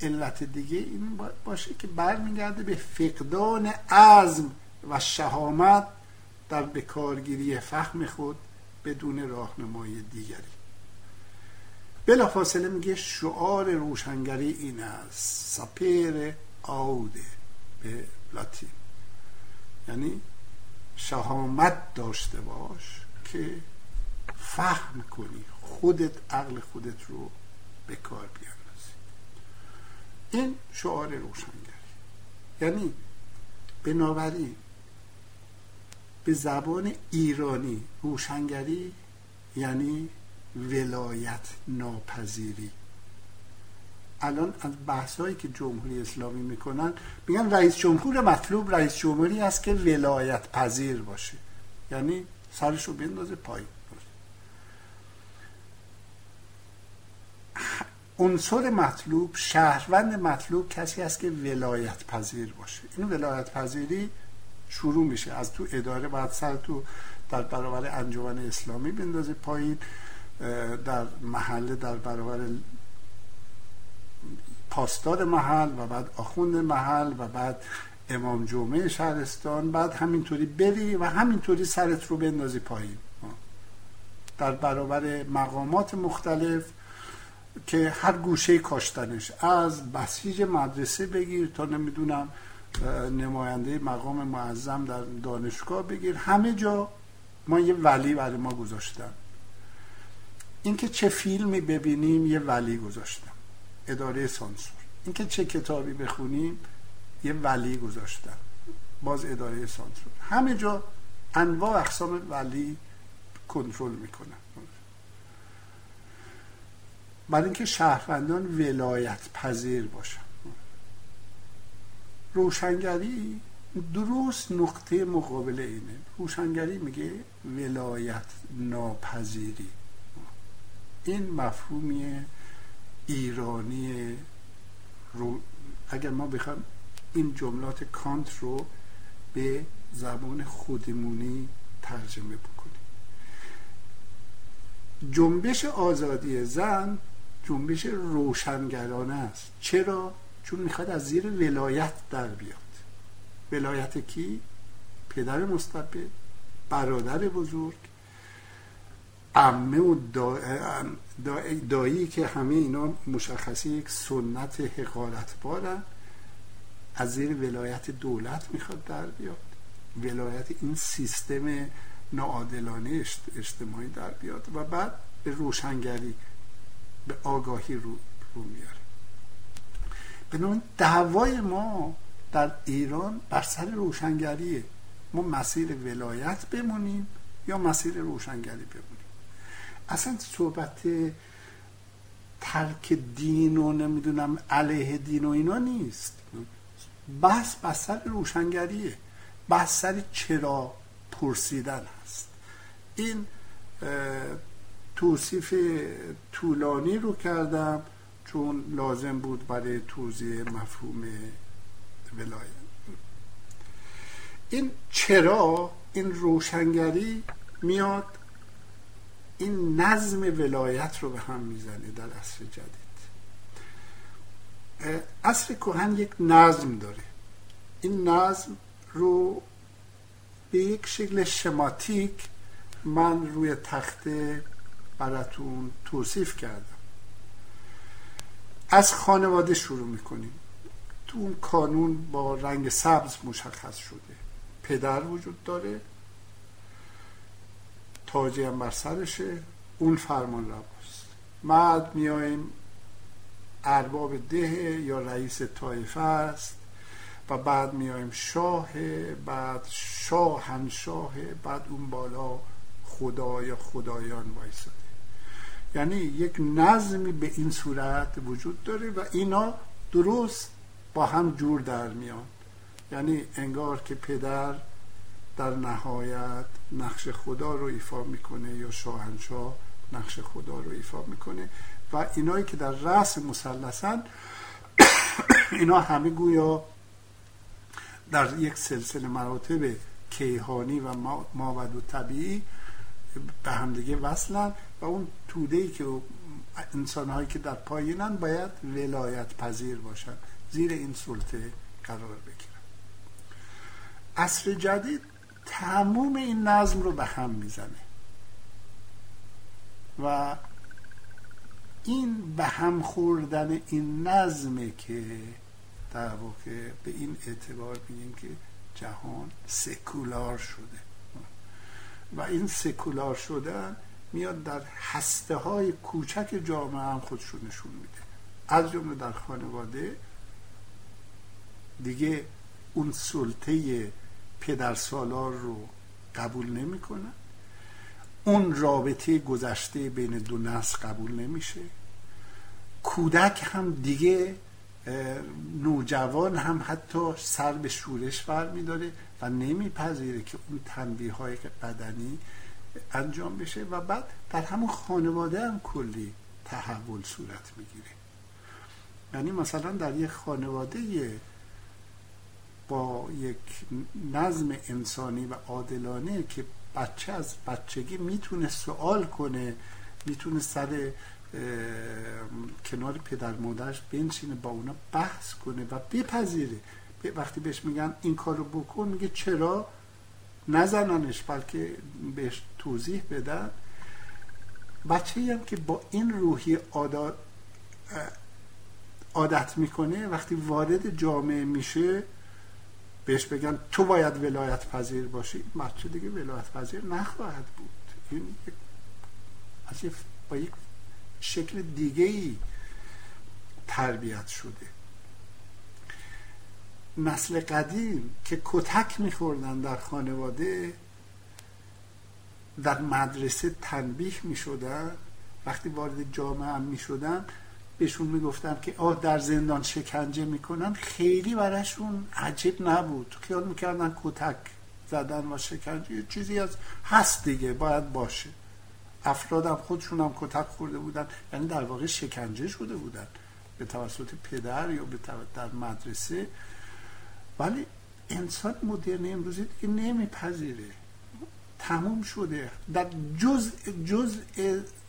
علت دیگه این باشه که برمیگرده به فقدان عزم و شهامت در بکارگیری فهم خود بدون راهنمای دیگری. بلافاصله میگه شعار روشنگری این است. سپیر آوده به لاتین. یعنی شهامت داشته باش که فهم کنی خودت عقل خودت رو به کار بیاندازی. این شعار روشنگری. یعنی بنابراین به زبان ایرانی روشنگری یعنی ولایت ناپذیری. الان از بحثایی که جمهوری اسلامی می‌کنن میگن رئیس جمهور مطلوب رئیس جمهوری است که ولایت پذیر باشه. یعنی سرش رو بندازه پایین. عنصر مطلوب شهروند مطلوب کسی است که ولایت پذیر باشه. این ولایت پذیری شروع میشه. از تو اداره بعد سر تو در برابر انجمن اسلامی بندازه پایین در محله در برابر پاسدار محل و بعد آخوند محل و بعد امام جمعه شهرستان بعد همینطوری بری و همینطوری سرت رو بندازی پایین. در برابر مقامات مختلف که هر گوشه کاشتنش از بسیج مدرسه بگیر تا نمی‌دونم نماینده مقام معظم در دانشگاه بگیر. همه جا ما یه ولی برای ما گذاشتن. اینکه چه فیلمی ببینیم یه ولی گذاشتم اداره سانسور. اینکه چه کتابی بخونیم یه ولی گذاشتن باز اداره سانسور. همه جا انواع اقسام ولی کنترل می‌کنن. برای اینکه شهروندان ولایت پذیر باشن. روشنگری درست نقطه مقابل اینه. روشنگری میگه ولایت ناپذیری این مفهومی ایرانی رو اگر ما بخوام این جملات کانت رو به زبان خودمونی ترجمه بکنیم جنبش آزادی زن جنبش روشنگرانه است چرا؟ چون می‌خواد از زیر ولایت در بیاد ولایت کی؟ پدر مستبد برادر بزرگ امه و دایی که همه اینا مشخصی یک سنت حقارت بارن از زیر ولایت دولت می‌خواد در بیاد. ولایت این سیستم ناعادلانه اجتماعی در بیاد و بعد به روشنگری به آگاهی رو, رو میاره. بنابراین دعوای ما در ایران بر سر روشنگریه. ما مسیر ولایت بمونیم یا مسیر روشنگری بمونیم؟ اصلا صحبت ترک دین و نمی‌دونم علیه دین و اینا نیست. بحث بر سر روشنگریه. بحث چرا پرسیدن هست. این توصیف طولانی رو کردم چون لازم بود برای توضیح مفهوم ولایت. این چرا این روشنگری میاد این نظم ولایت رو به هم می‌زنه در عصر جدید. عصر کهن یک نظم داره. این نظم رو به یک شکل شماتیک من روی تخته براتون توصیف کردم. از خانواده شروع می‌کنیم. تو اون کانون با رنگ سبز مشخص شده. پدر وجود داره. تاجی هم بر سرشه. اون فرمان رواست. بعد میایم ارباب ده یا رئیس طایفه است و بعد میایم شاه بعد شاهنشاه بعد اون بالا خدا یا خدایان وایساده. یعنی یک نظمی به این صورت وجود داره و اینا درست با هم جور در میان. یعنی انگار که پدر در نهایت نقش خدا رو ایفا می‌کنه یا شاهنشاه نقش خدا رو ایفا می‌کنه. و اینایی که در رأس مسلسن اینا همه گویا در یک سلسله مراتب کیهانی و مابد و طبیعی به همدیگه وصلن و اون توده ای که انسان هایی که در پایینن باید ولایت پذیر باشن زیر این سلطه قرار بگیرن. عصر جدید تموم این نظم رو به هم می‌زنه. و این به هم خوردن این نظمه که در واقع به این اعتبار میگیم که جهان سکولار شده. و این سکولار شدن میاد در هسته های کوچک جامعه هم خودش رو نشون میده. از جمله در خانواده دیگه اون سلطه پدر سالار رو قبول نمی‌کنن اون رابطه گذشته بین دو نسل قبول نمیشه. کودک هم دیگه نوجوان هم حتی سر به شورش بر میداره و نمیپذیره که اون تنبیه های بدنی انجام بشه و بعد در همون خانواده هم کلی تحول صورت می‌گیره. یعنی مثلا در یک خانواده با یک نظم انسانی و عادلانه که بچه از بچگی می‌تونه سوال کنه می‌تونه سر کنار پدر مادرش بنشینه با اونا بحث کنه و بپذیره. وقتی بهش میگن این کارو بکن میگه چرا نزننش بلکه بهش توضیح بدن بچه هم که با این روحی عادت می‌کنه وقتی وارد جامعه میشه بهش بگن تو باید ولایت پذیر باشی. بچه دیگه ولایت پذیر نخواهد بود. این از با یک شکل دیگه ای تربیت شده. نسل قدیم که کتک میخوردن در خانواده در مدرسه تنبیه می‌شدن. وقتی وارد جامعه هم می‌شدن بهشون می‌گفتن که آه در زندان شکنجه می‌کنن. خیلی براشون عجیب نبود. خیال می‌کردن کتک زدن و شکنجه. چیزی از هست دیگه باید باشه. افرادم خودشون هم کتک خورده بودن. یعنی در واقع شکنجه شده بودن. به توسط پدر یا به در مدرسه. ولی انسان مدرن امروزی دیگه نمیپذیره. تموم شده. در جز جز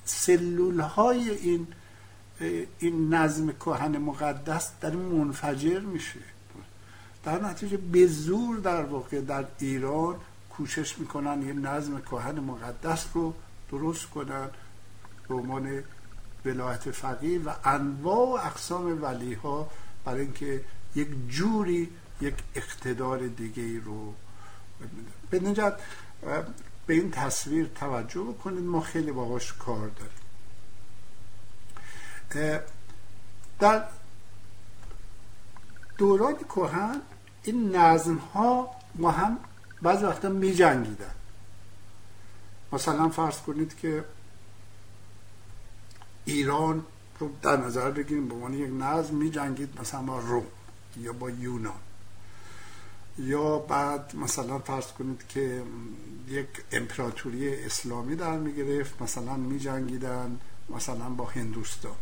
سلول های این این نظم کهن مقدس در منفجر میشه. در نتیجه به زور در واقع در ایران کوشش می‌کنن یه نظم کهن مقدس رو درست کنن. به عنوان ولایت فقیه و انواع و اقسام ولی ها برای اینکه یک جوری یک اقتدار دیگه رو به نجات به این تصویر توجه بکنید. ما خیلی باهاش کار داریم. در دوران کهن این نظم ها ما هم بعض وقتا می جنگیدن مثلا فرض کنید که ایران رو در نظر بگیریم به عنوان یک نظم می جنگید مثلا با روم یا با یونان. یا بعد مثلا فرض کنید که یک امپراتوری اسلامی در می گرفت مثلا می جنگیدن مثلا با هندوستان.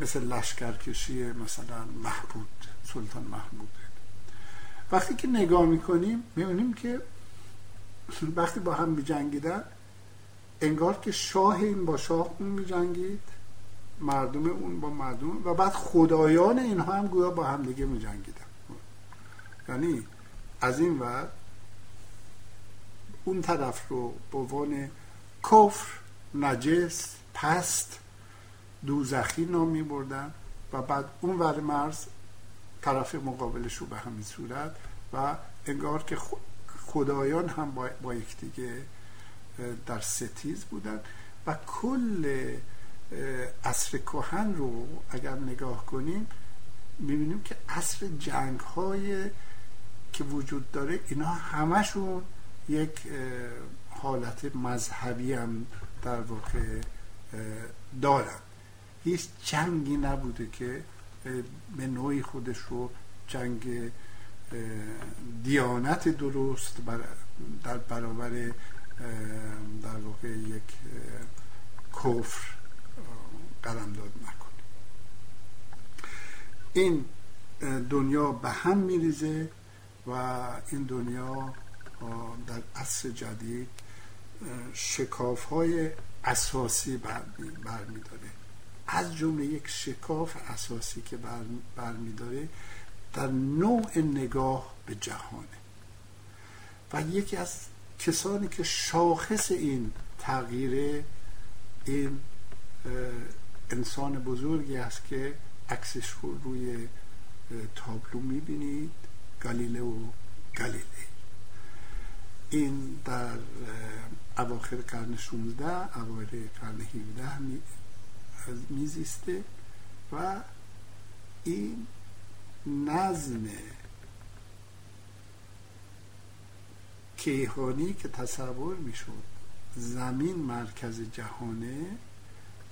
مثل لشکرکشی مثلا محبود سلطان محمود. وقتی که نگاه می‌کنیم می‌بینیم که وقتی با هم میجنگیدن انگار که شاه این با شاه اون میجنگید مردم اون با مردم و بعد خدایان اینها هم گویا با هم دیگه میجنگیدن. یعنی از این ور اون طرف رو به عنوان کفر نجس پست دوزخی نام می بردن و بعد اون ور مرز طرف مقابلش رو به همین صورت و انگار که خدایان هم با, یکدیگه در ستیز بودن و کل عصر کهن رو اگر نگاه کنیم می‌بینیم که عصر جنگ های که وجود داره اینا همشون یک حالت مذهبی هم در واقع دارن. هیچ جنگی نبوده که به نوعی خودش رو جنگ دیانت درست در برابر در واقع یک کفر قلمداد نکنه. این دنیا به هم میریزه و این دنیا در عصر جدید شکاف های اساسی برمیداره از جمله یک شکاف اساسی که برمیداره در نوع نگاه به جهانه. و یکی از کسانی که شاخص این تغییر این انسان بزرگی است که عکسش رو روی تابلو می‌بینید گالیله و گالیله این در اواخر قرن 16 اوایل قرن 17 میزیسته و این نظم کیهانی که تصور می‌شد زمین مرکز جهانه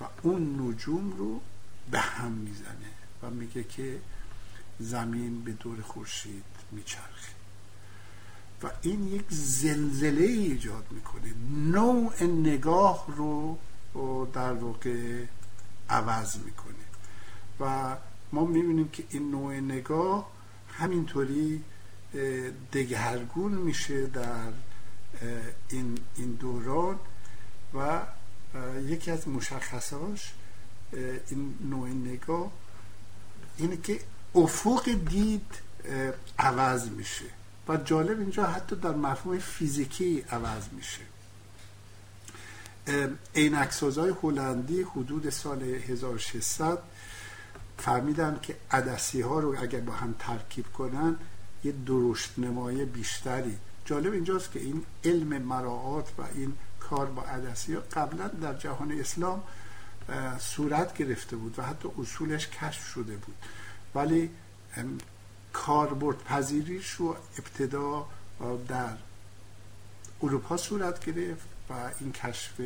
و اون نجوم رو به هم می‌زنه و میگه که زمین به دور خورشید میچرخه. و این یک زلزله ایجاد می‌کنه. نوع نگاه رو در واقع عوض می‌کنه. و ما می‌بینیم که این نوع نگاه همینطوری دگرگون میشه در این, این دوران و یکی از مشخصاش این نوع نگاه اینه که افق دید عوض میشه. و جالب اینجا حتی در مفهوم فیزیکی عوض میشه. عینکسازای هلندی حدود سال 1600 فهمیدن که عدسی ها رو اگر با هم ترکیب کنن یه درشت نمای بیشتری. جالب اینجاست که این علم مراعات و این کار با عدسی ها قبلا در جهان اسلام صورت گرفته بود و حتی اصولش کشف شده بود. ولی کاربرد پذیریش رو ابتدا در اروپا صورت گرفت. و این کشف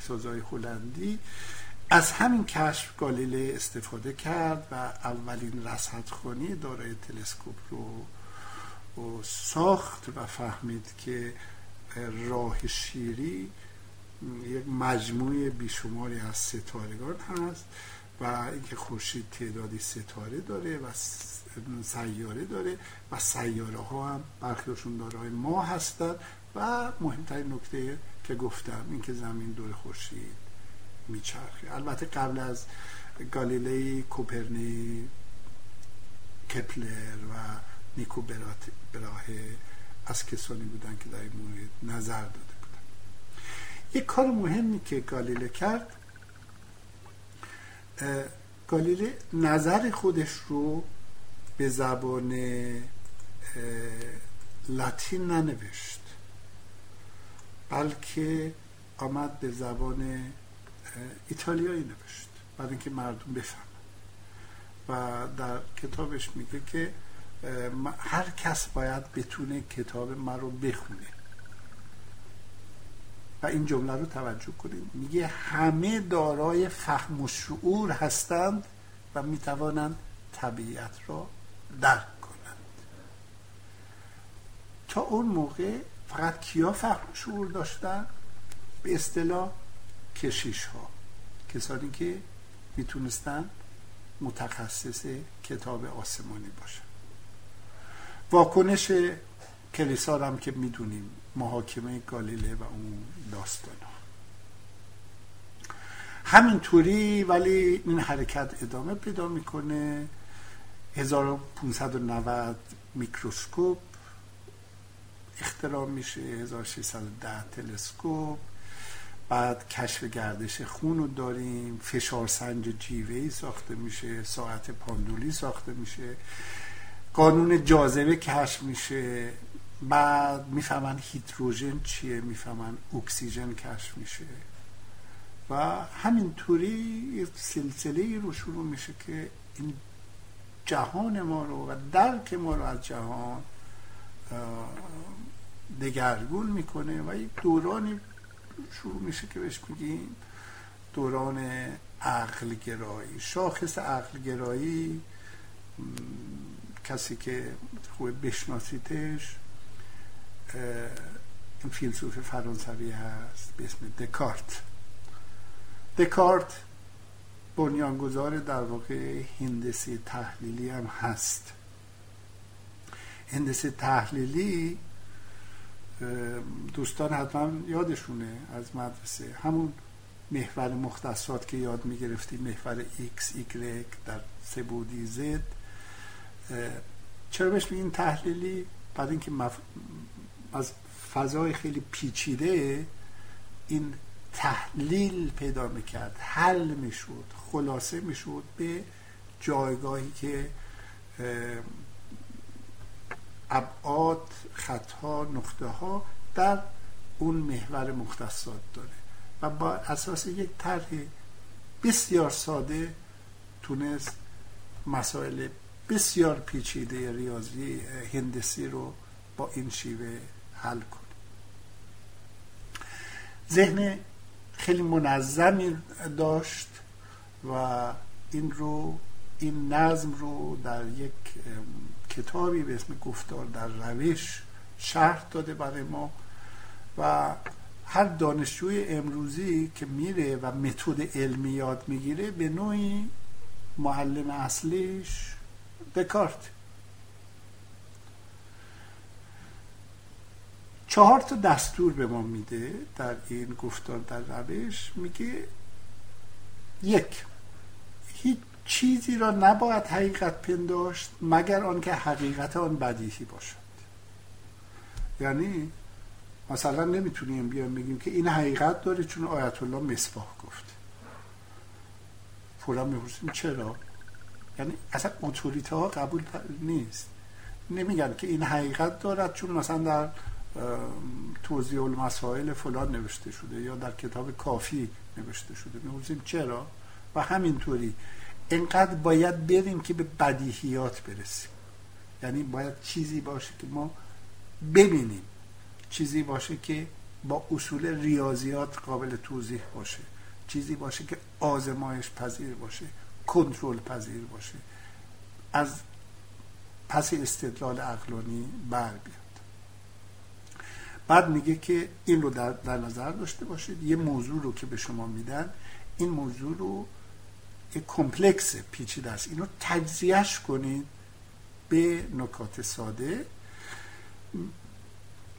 سازای هلندی. از همین کشف گالیله استفاده کرد و اولین رصدخانه دارای تلسکوپ رو ساخت و فهمید که راه شیری یک مجموعه بیشماری از ستارگان هست و اینکه خورشید تعدادی ستاره داره و سیاره داره و سیاره ها هم برخیشون دارای ما هستند و مهمترین نکته که گفتم اینکه زمین دور خورشید میچرخه. البته قبل از گالیلی کوپرنی کپلر و نیکو براهه از کسانی بودن که در این مورد نظر داده بودن. یک کار مهمی که گالیله کرد گالیله نظر خودش رو به زبان لاتین ننوشت. بلکه آمد به زبان ایتالیایی نوشت برای اینکه مردم بفهمن. و در کتابش میگه که هر کس باید بتونه کتاب من رو بخونه. و این جمله رو توجه کنید. میگه همه دارای فهم و شعور هستند و می‌توانند طبیعت را درک کنند. تا اون موقع فقط کیا و شعور داشتن؟ به اصطلاح کشیش ها کسانی که می‌تونستن متخصص کتاب آسمانی باشن. واکنش کلیسا هم که می‌دونیم محاکمه گالیله و اون داستان ها. همینطوری ولی این حرکت ادامه پیدا می‌کنه. 1590 میکروسکوپ اختراع میشه 1610 تلسکوپ. بعد کشف گردش خون رو داریم. فشار سنج جیوه‌ای ساخته میشه. ساعت پاندولی ساخته میشه. قانون جاذبه کشف میشه. بعد می‌فهمن هیدروژن چیه؟ می‌فهمن اکسیژن کشف میشه. و همینطوری سلسله رو شروع میشه که این جهان ما رو و درک ما رو از جهان دگرگون می‌کنه و یک دورانی شروع میشه که بهش میگیم دوران عقل گرایی شاخص عقل گرایی کسی که خوب بشناسیدش این فیلسوف فرانسوی هست به اسم دکارت. دکارت بنیانگذار در واقع هندسی تحلیلی هم هست. هندسی تحلیلی دوستان حتما یادشونه از مدرسه. همون محور مختصات که یاد می‌گرفتیم محور X, Y در سبودی Z. چرا بهش میگیم تحلیلی؟ بعد اینکه مف... از فضای خیلی پیچیده این تحلیل پیدا می‌کرد. حل می‌شد خلاصه می‌شد به جایگاهی که ابعاد خطها نقطه ها در اون محور مختصات داره و با اساس یک طرح بسیار ساده تونست مسائل بسیار پیچیده ریاضی هندسی رو با این شیوه حل کنه. ذهن خیلی منظمی داشت و این رو این نظم رو در یک کتابی به اسم گفتار در روش شرح داده برای ما و هر دانشجوی امروزی که میره و متد علمی یاد می‌گیره به نوعی معلم اصلیش دکارت. چهار تا دستور به ما میده در این گفتار در روش. میگه یک هیچ چیزی را نباید حقیقت پنداشت مگر آنکه حقیقت آن بدیهی باشد. یعنی مثلا نمی‌تونیم بیام بگیم که این حقیقت داره چون آیت الله مصباح گفت. فورا می‌پرسیم چرا؟ یعنی اصلا اتوریته ها قبول نیست. نمیگن که این حقیقت دارد چون مثلا در توضیح المسائل فلان نوشته شده یا در کتاب کافی نوشته شده. میگوزیم چرا؟ و همینطوری اینقدر باید بریم که به بدیهیات برسیم. یعنی باید چیزی باشه که ما ببینیم. چیزی باشه که با اصول ریاضیات قابل توضیح باشه. چیزی باشه که آزمایش پذیر باشه کنترل پذیر باشه. از پس استدلال عقلانی بر بیاد. بعد میگه که این رو در, در نظر داشته باشید. یه موضوع رو که به شما میدن این موضوع رو یه کمپلکس پیچیده است. اینو تجزیهش کنید به نکات ساده.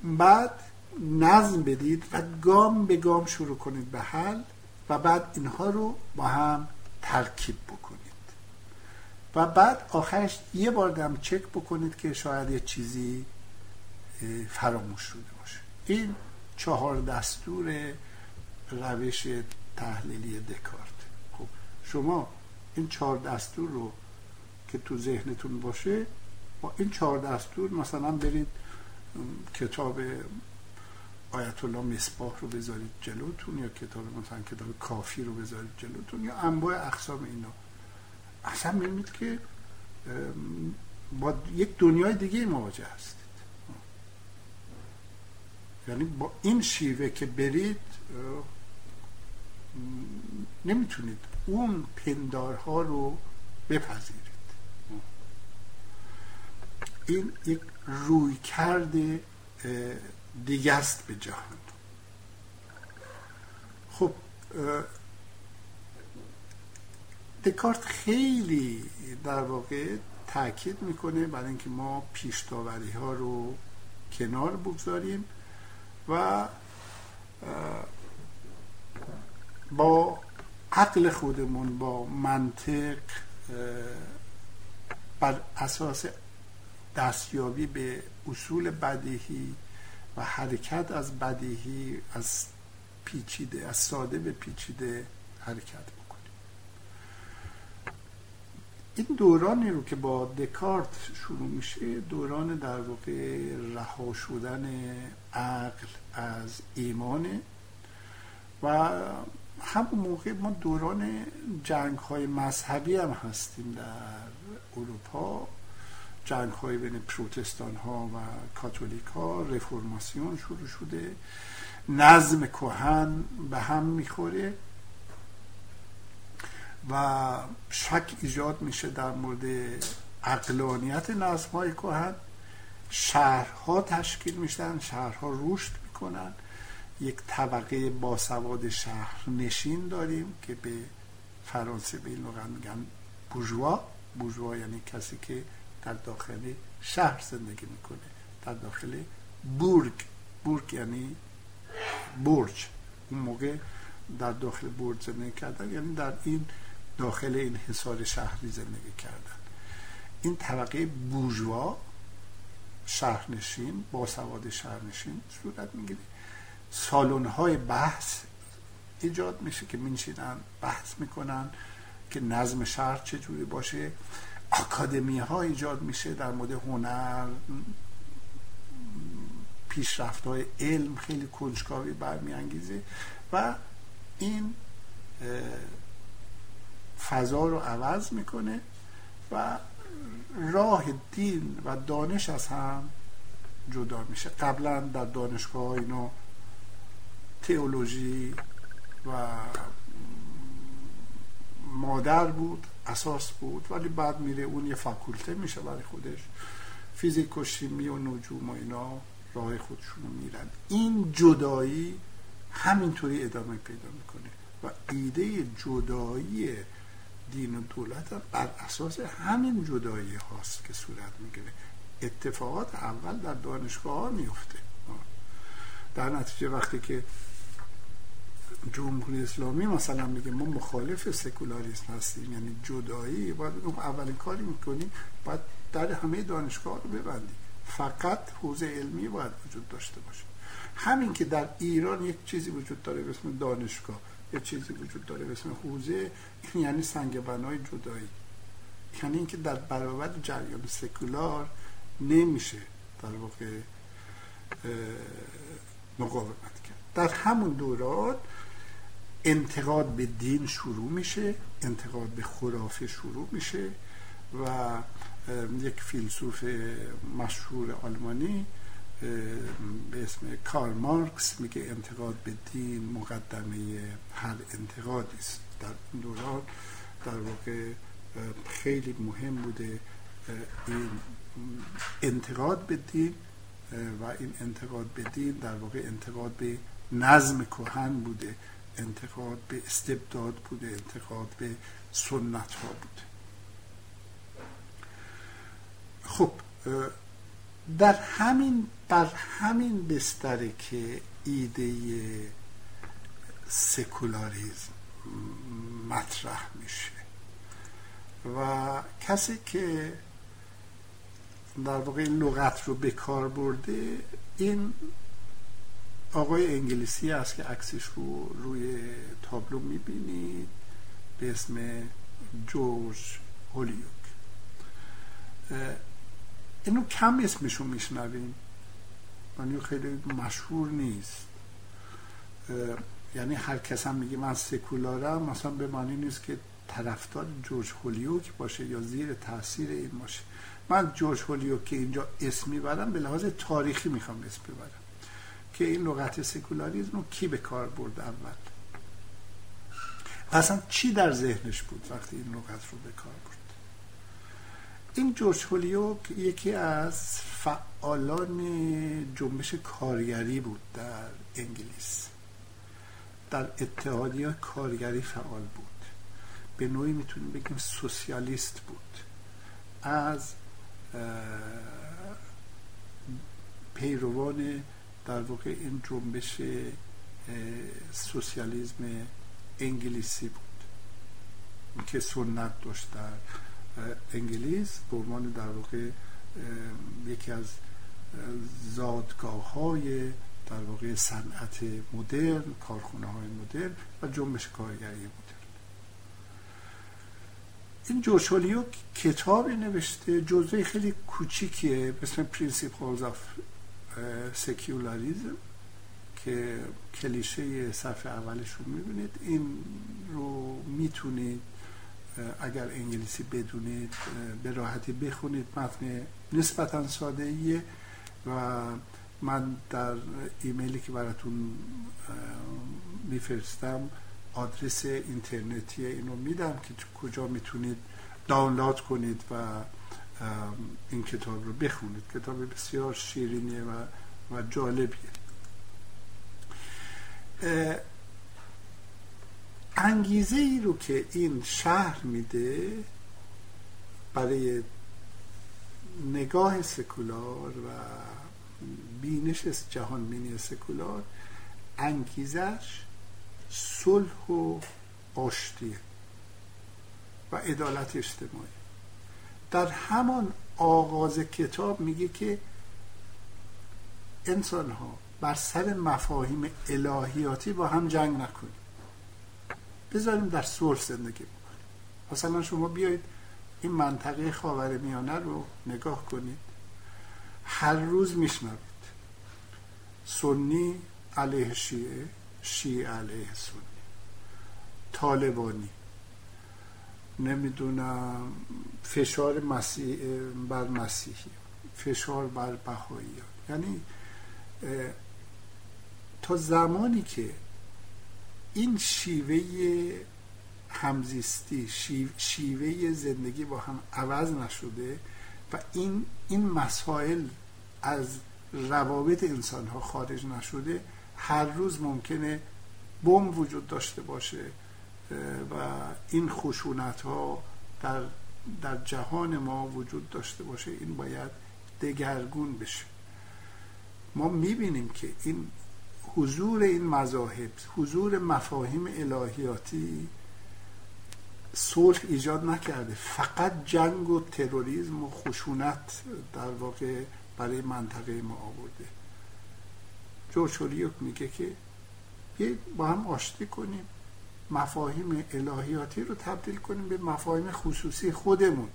بعد نظم بدید و گام به گام شروع کنید به حل و بعد اینها رو با هم ترکیب بکنید. و بعد آخرش یه بار دم چک بکنید که شاید یه چیزی فراموش شده باشه. این چهار دستور روش تحلیلی دکارت خب شما این چهار دستور رو که تو ذهنتون باشه با این چهار دستور مثلا برید کتاب آیت الله مصباح رو بذارید جلوتون یا کتاب مثلا کتاب کافی رو بذارید جلوتون یا انواع اقسام اینا. اصلا می‌بینید که با یک دنیای دیگه مواجه هستید. یعنی با این شیوه که برید نمی‌تونید اون پندارها رو بپذیرید. این یک روی کرده دیگه است به جهان. خب دکارت خیلی در واقع تاکید می‌کنه برای اینکه ما پیشتاوری ها رو کنار بگذاریم و با عقل خودمون با منطق بر اساس دستیابی به اصول بدیهی و حرکت از بدیهی از پیچیده از ساده به پیچیده حرکت بکنیم. این دورانی رو که با دکارت شروع میشه دوران در واقع رها شدن عقل از ایمانه و همون موقع ما دوران جنگ های مذهبی هم هستیم در اروپا. جنگ های بین پروتستان ها و کاتولیک ها رفرماسیون شروع شده. نظم کهن به هم می‌خوره و شک ایجاد میشه در مورد اقلانیت نظم های کهن. شهرها تشکیل میشن شهرها رشد می‌کنن. یک طبقه باسواد شهر نشین داریم که به فرانسه به این میگن بوجوا بوجوا یعنی کسی که در داخل شهر زندگی می‌کنه در داخل بورگ. بورگ یعنی برج. اون موقع در داخل برج زندگی کردن یعنی در این داخل این حصار شهری زندگی کردن. این طبقه بورژوا شهرنشین با سواد شهرنشین صورت می‌گیره. سالن های بحث ایجاد میشه که میشینن بحث می‌کنن که نظم شهر چجوری باشه. اکادمی ها ایجاد میشه در مورد هنر پیشرفت های علم خیلی کنجکاوی برمیانگیزه و این فضا رو عوض می‌کنه و راه دین و دانش از هم جدا میشه. قبلا در دانشگاه اینا تئولوژی و مادر بود اساس بود ولی بعد میره اون یه فاکولته میشه برای خودش. فیزیک و شیمی و نجوم و اینا راه خودشون رو میرن. این جدایی همینطوری ادامه پیدا می‌کنه و ایده جدایی دین و دولت هم بر اساس همین جدایی هاست که صورت می‌گیره. اتفاقات اول در دانشگاه ها میفته در نتیجه وقتی که جمهوری اسلامی مثلا میگه ما مخالف سکولاریسم هستیم یعنی جدایی باید اولین کاری می‌کنی باید در همه دانشگاه رو ببندی فقط حوزه علمی باید وجود داشته باشه. همین که در ایران یک چیزی وجود داره به اسم دانشگاه یک چیزی وجود داره به اسم حوزه یعنی سنگ بنای جدایی. یعنی اینکه در برابر جریان سکولار نمیشه در واقع مقاومت کرد. در همون دوران انتقاد به دین شروع میشه انتقاد به خرافه شروع میشه و یک فیلسوف مشهور آلمانی به اسم کار مارکس میگه انتقاد به دین مقدمه هر انتقادی است. در این دوران در واقع خیلی مهم بوده این انتقاد به دین و این انتقاد به دین در واقع انتقاد به نظم کهن بوده. انتقاد به استبداد بوده انتقاد به سنت ها بوده خب در همین بر همین بستره که ایده سکولاریزم مطرح میشه و کسی که در واقع لغت رو به کار برده این آقای انگلیسی است که عکسش رو روی تابلو می‌بینید. به اسم جورج هولیوک. اینو کم اسمشو میشنویم. یعنی خیلی مشهور نیست. یعنی هر کس هم میگه من سکولارم مثلا به معنی نیست که طرفدار جورج هولیوک باشه یا زیر تاثیر این باشه. من جورج هولیوک که اینجا اسم می‌برم به لحاظ تاریخی می‌خوام اسم ببرم. که این لغت سکولاریزم رو کی به کار برد اول اصلا چی در ذهنش بود وقتی این لغت رو به کار برد؟ این جورج هولیوک یکی از فعالان جنبش کارگری بود در انگلیس. در اتحادیه کارگری فعال بود. به نوعی می‌تونیم بگیم سوسیالیست بود. از پیروان در واقع این جنبش سوسیالیسم انگلیسی بود. که سنت داشت در انگلیس به در واقع یکی از زادگاه های در واقع صنعت مدرن کارخونه های مدرن و جنبش کارگری مدرن. این جورج کتابی نوشته جزوه خیلی کوچیکیه به اسم Principles of Secularism که کلیشه صفحه اولش رو می‌بینید. این رو می‌تونید اگر انگلیسی بدونید به راحتی بخونید. متن نسبتا ساده ایه و من در ایمیلی که براتون میفرستم آدرس اینترنتی اینو میدم که کجا می‌تونید دانلود کنید و این کتاب رو بخونید. کتاب بسیار شیرینیه و, و جالبیه. انگیزه ای رو که این شهر میده برای نگاه سکولار و بینش جهان بینی سکولار انگیزش صلح و آشتیه و عدالت اجتماعی. در همان آغاز کتاب میگه که انسان ها بر سر مفاهیم الهیاتی با هم جنگ نکنیم بذاریم در صلح زندگی بکنیم. مثلا شما بیایید این منطقه خاور میانه رو نگاه کنید. هر روز میشنوید. سنی علیه شیعه شیعه علیه سنی. طالبانی نمی‌دونم فشار مسیح بر مسیحی فشار بر بهایی. یعنی تا زمانی که این شیوه همزیستی شیوه زندگی با هم عوض نشده و این این مسائل از روابط انسان ها خارج نشده هر روز ممکنه بم وجود داشته باشه. و این خشونت ها در, در جهان ما وجود داشته باشه این باید دگرگون بشه. ما می‌بینیم که این حضور این مذاهب حضور مفاهیم الهیاتی صلح ایجاد نکرده. فقط جنگ و تروریسم و خشونت در واقع برای منطقه ما آورده. جورج میگه که با هم آشتی کنیم. مفاهیم الهیاتی رو تبدیل کنیم به مفاهیم خصوصی خودمون.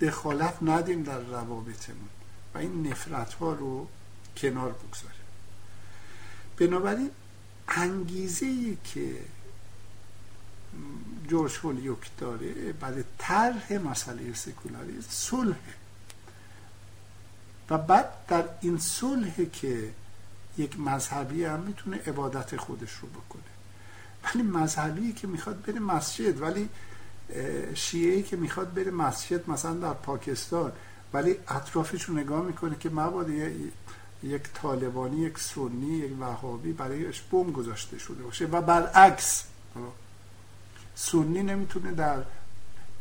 دخالت ندیم در روابطمون و این نفرت ها رو کنار بگذاره بنابراین انگیزه ای که جورج هولیوک داره برای طرح مسئله سکولاریسم صلح و بعد در این صلح که یک مذهبی هم می‌تونه عبادت خودش رو بکنه. ولی مذهبی که می‌خواد بره مسجد ولی شیعه که می‌خواد بره مسجد مثلا در پاکستان ولی اطرافش رو نگاه می‌کنه که مبادا یک طالبانی یک سنی یک وهابی برایش بم گذاشته شده باشه و برعکس سنی نمی‌تونه در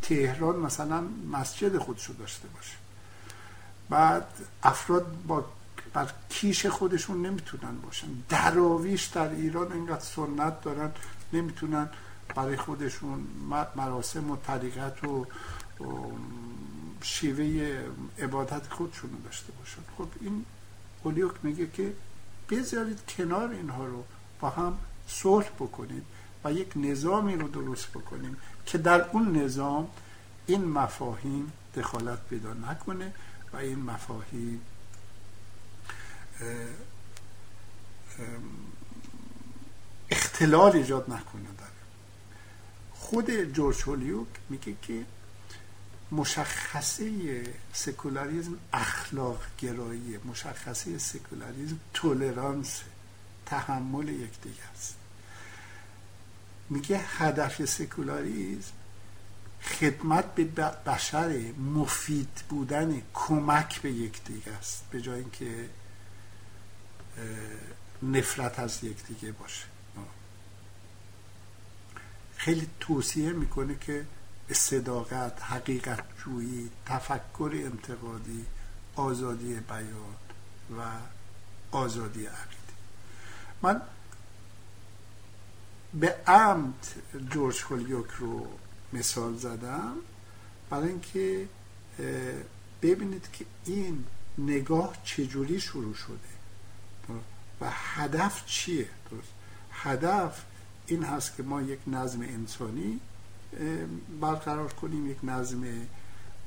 تهران مثلا مسجد خودشو داشته باشه. بعد افراد با بر کیش خودشون نمی‌تونن باشن. دراویش در ایران اینقدر سنت دارن. نمی‌تونن برای خودشون مراسم و طریقت و شیوه عبادت خودشون رو داشته باشن. خب این اولیوک میگه که بذارید کنار اینها رو با هم صلح بکنید و یک نظامی رو درست بکنیم که در اون نظام این مفاهیم دخالت پیدا نکنه و این مفاهیم اختلال ایجاد نکنه داره خود جورج هولیوک میگه که مشخصه سکولاریزم اخلاق گرایی مشخصه سکولاریزم تولرانس تحمل یکدیگه است. میگه هدف سکولاریزم خدمت به بشر مفید بودن کمک به یکدیگه است. به جای اینکه نفرت از یکدیگه باشه. خیلی توصیه می‌کنه که صداقت حقیقت جویی تفکر انتقادی آزادی بیان و آزادی عقیده. من به عمد جورج هولیوک رو مثال زدم برای اینکه ببینید که این نگاه چجوری شروع شده. و هدف چیه؟ درست؟ هدف این هست که ما یک نظم انسانی برقرار کنیم یک نظم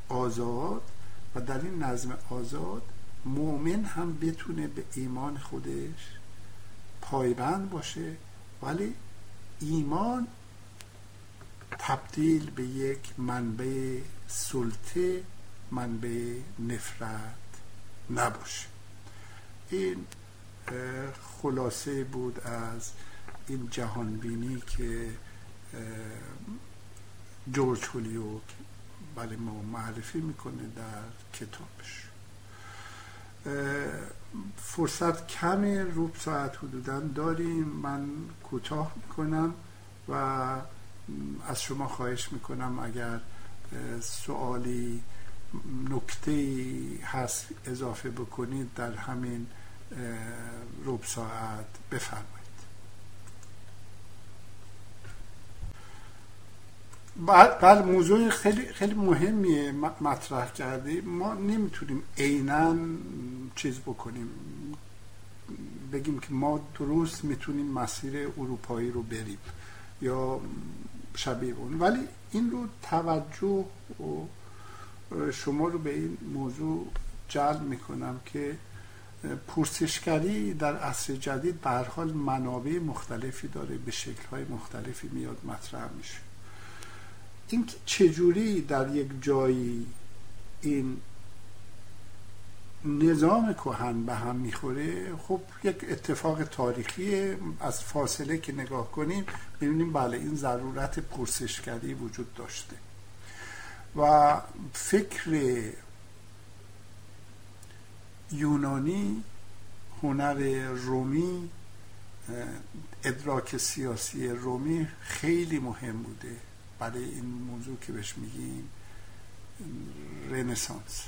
آزاد و در این نظم آزاد مؤمن هم بتونه به ایمان خودش پایبند باشه ولی ایمان تبدیل به یک منبع سلطه منبع نفرت نباشه. این خلاصه بود از این جهانبینی که جورج هولیوک بله ما معرفی می‌کنه در کتابش. فرصت کم روب ساعت حدودا داریم. من کوتاه می‌کنم و از شما خواهش می‌کنم اگر سوالی نکته هست اضافه بکنید در همین روب ساعت بفرمایید. بله موضوع خیلی خیلی مهمیه مطرح کردی. ما نمی‌تونیم عینا چیز بکنیم. بگیم که ما درست می‌تونیم مسیر اروپایی رو بریم یا شبیه اون. ولی این رو توجه و شما رو به این موضوع جلب می‌کنم که پرسشگری در عصر جدید به حال منابع مختلفی داره به شکلهای مختلفی میاد مطرح میشه. اینکه چجوری در یک جایی این نظام کهن به هم می‌خوره خب یک اتفاق تاریخی از فاصله که نگاه کنیم می‌بینیم بله این ضرورت پرسشگری وجود داشته. و فکر یونانی هنر رومی ادراک سیاسی رومی خیلی مهم بوده. برای این موضوع که بهش میگیم رنسانس.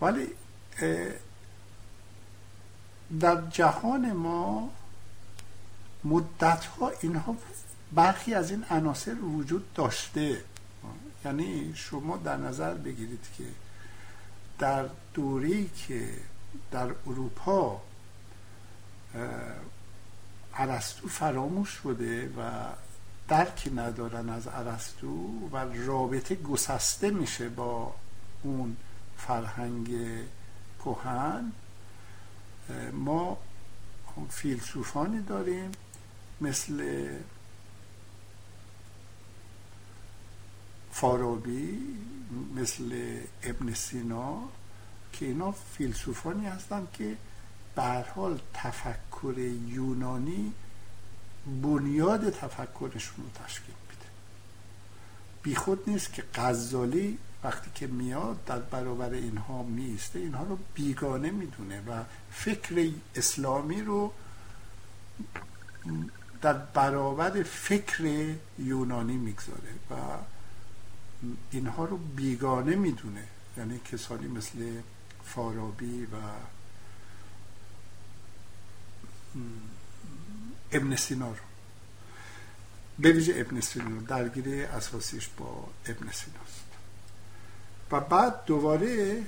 ولی در جهان ما مدت ها اینها برخی از این عناصر وجود داشته. یعنی شما در نظر بگیرید که در دوری که در اروپا عرستو فراموش شده و درکی ندارن از عرستو و رابطه گسسته میشه با اون فرهنگ کهن ما فیلسوفانی داریم مثل فارابی مثل ابن سینا که اینا فیلسوفانی هستند که به حال تفکر یونانی بنیاد تفکرشون رو تشکیل میده. بیخود نیست که غزالی وقتی که میاد در برابر اینها میسته اینها رو بیگانه می‌دونه و فکر اسلامی رو در برابر فکر یونانی می‌گذاره و اینها رو بیگانه می‌دونه. یعنی کسانی مثل فارابی و ابن سینا رو. به ویژه ابن سینا درگیری اساسیش با ابن سیناست و بعد دوباره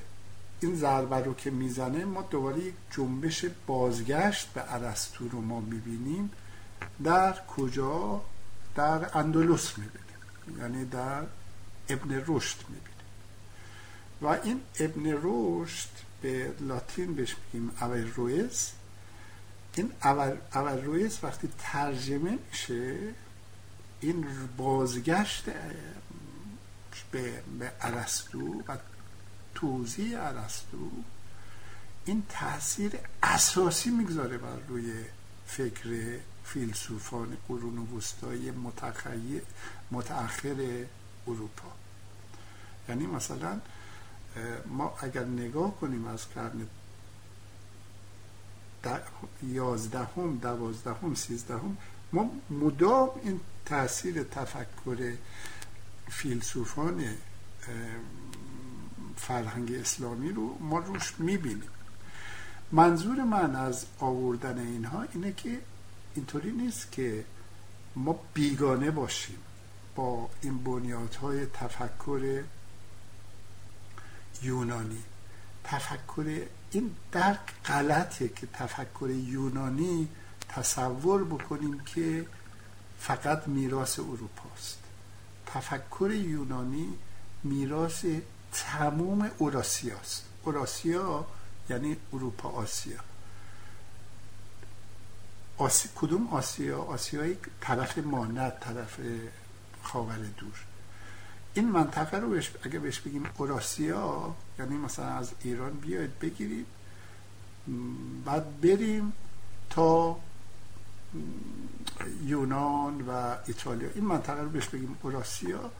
این ضربه رو که می‌زنه ما دوباره یک جنبش بازگشت به ارسطو رو ما می‌بینیم. در کجا؟ در اندلس می‌بینیم. یعنی در ابن رشد می‌بینیم. و این ابن رشد به لاتین بهش میگیم رویز این رویز وقتی ترجمه میشه این بازگشت به, به عرستو و توضیح عرستو این تاثیر اساسی می‌گذاره بر روی فکر فیلسوفان قرون وسطای متأخر اروپا. یعنی مثلا ما اگر نگاه کنیم از قرن یازدهم دوازدهم سیزدهم. ما مدام این تاثیر تفکر فیلسوفان فرهنگ اسلامی رو ما روش می‌بینیم. منظور من از آوردن اینها اینه که اینطوری نیست که ما بیگانه باشیم با این بنیادهای تفکر یونانی تفکر این درک غلطه که تفکر یونانی تصور بکنیم که فقط میراث اروپاست. تفکر یونانی میراث تموم اوراسیاست. اوراسیا یعنی اروپا آسیا. آسی... کدوم آسیا؟ آسیای طرف ماند طرف خاور دور. این منطقه رو بش... اگه بهش بگیم اوراسیا یعنی مثلا از ایران بیاید بگیرید بعد بریم تا یونان و ایتالیا. این منطقه رو بهش بگیم اوراسیا.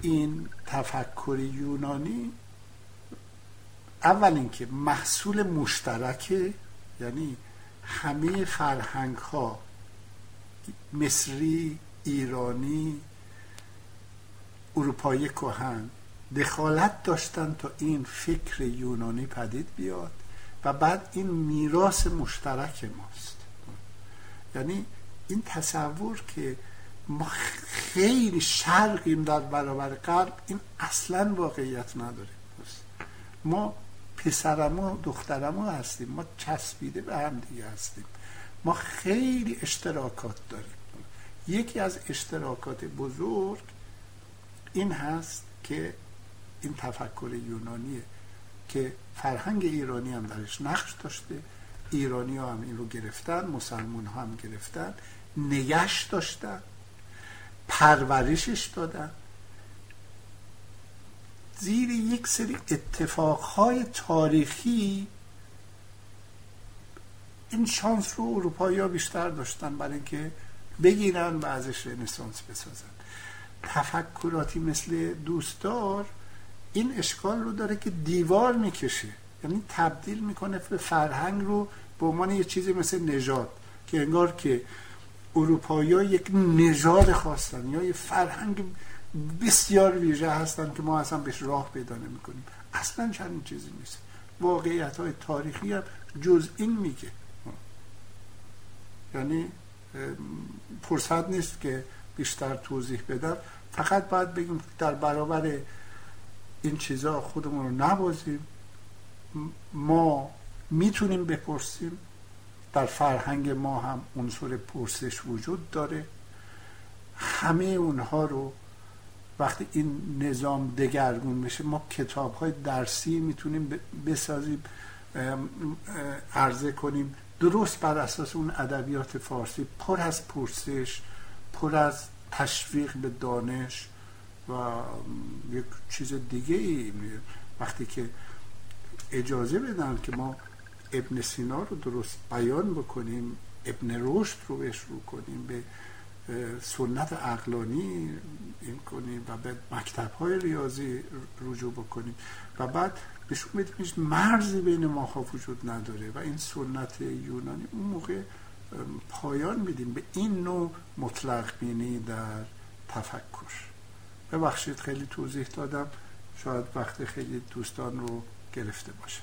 این تفکر یونانی اول اینکه محصول مشترکه یعنی همه فرهنگ ها مصری ایرانی اروپایی کهن دخالت داشتن تا این فکر یونانی پدید بیاد و بعد این میراث مشترک ماست. یعنی این تصور که ما خیلی شرقیم در برابر غرب این اصلا واقعیت نداره. ما پسرمو دخترمو هستیم ما چسبیده به هم دیگه هستیم. ما خیلی اشتراکات داریم. یکی از اشتراکات بزرگ این هست که این تفکر یونانیه که فرهنگ ایرانی هم درش نقش داشته. ایرانی ها هم این رو گرفتن مسلمان ها هم گرفتن نگش داشتن پرورشش دادن. زیر یک سری اتفاقهای تاریخی این شانس رو اروپایی ها بیشتر داشتن برای اینکه بگیرن و ازش رنسانس بسازن. تفکراتی مثل دوستدار این اشکال رو داره که دیوار می‌کشه. یعنی تبدیل می‌کنه به فرهنگ رو به عنوان یه چیزی مثل نژاد که انگار که اروپایی ها یک نژاد خواستن یا یه فرهنگ بسیار ویژه هستن که ما اصلا بهش راه پیدا نمی‌کنیم. اصلا چنین چیزی نیست. واقعیت های تاریخی هم جز این میگه. یعنی فرصت نیست که بیشتر توضیح بدم. فقط باید بگیم در برابر این چیزها خودمون رو نبازیم. ما می‌تونیم بپرسیم. در فرهنگ ما هم عنصر پرسش وجود داره. همه اونها رو وقتی این نظام دگرگون بشه ما کتاب های درسی می‌تونیم بسازیم عرضه کنیم. درست بر اساس اون ادبیات فارسی پر از پرسش پر از تشویق به دانش و یک چیز دیگه ای. وقتی که اجازه بدن که ما ابن سینا رو درست بیان بکنیم ابن رشد رو بهش رو کنیم به سنت اقلانی این کنیم و به مکتب های ریاضی رجوع بکنیم. و بعد بهشون بدیم مرزی بین ماها وجود نداره و این سنت یونانی اون موقع پایان میدیم به این نوع مطلق بینی در تفکر. ببخشید خیلی توضیح دادم. شاید وقت خیلی دوستان رو گرفته باشم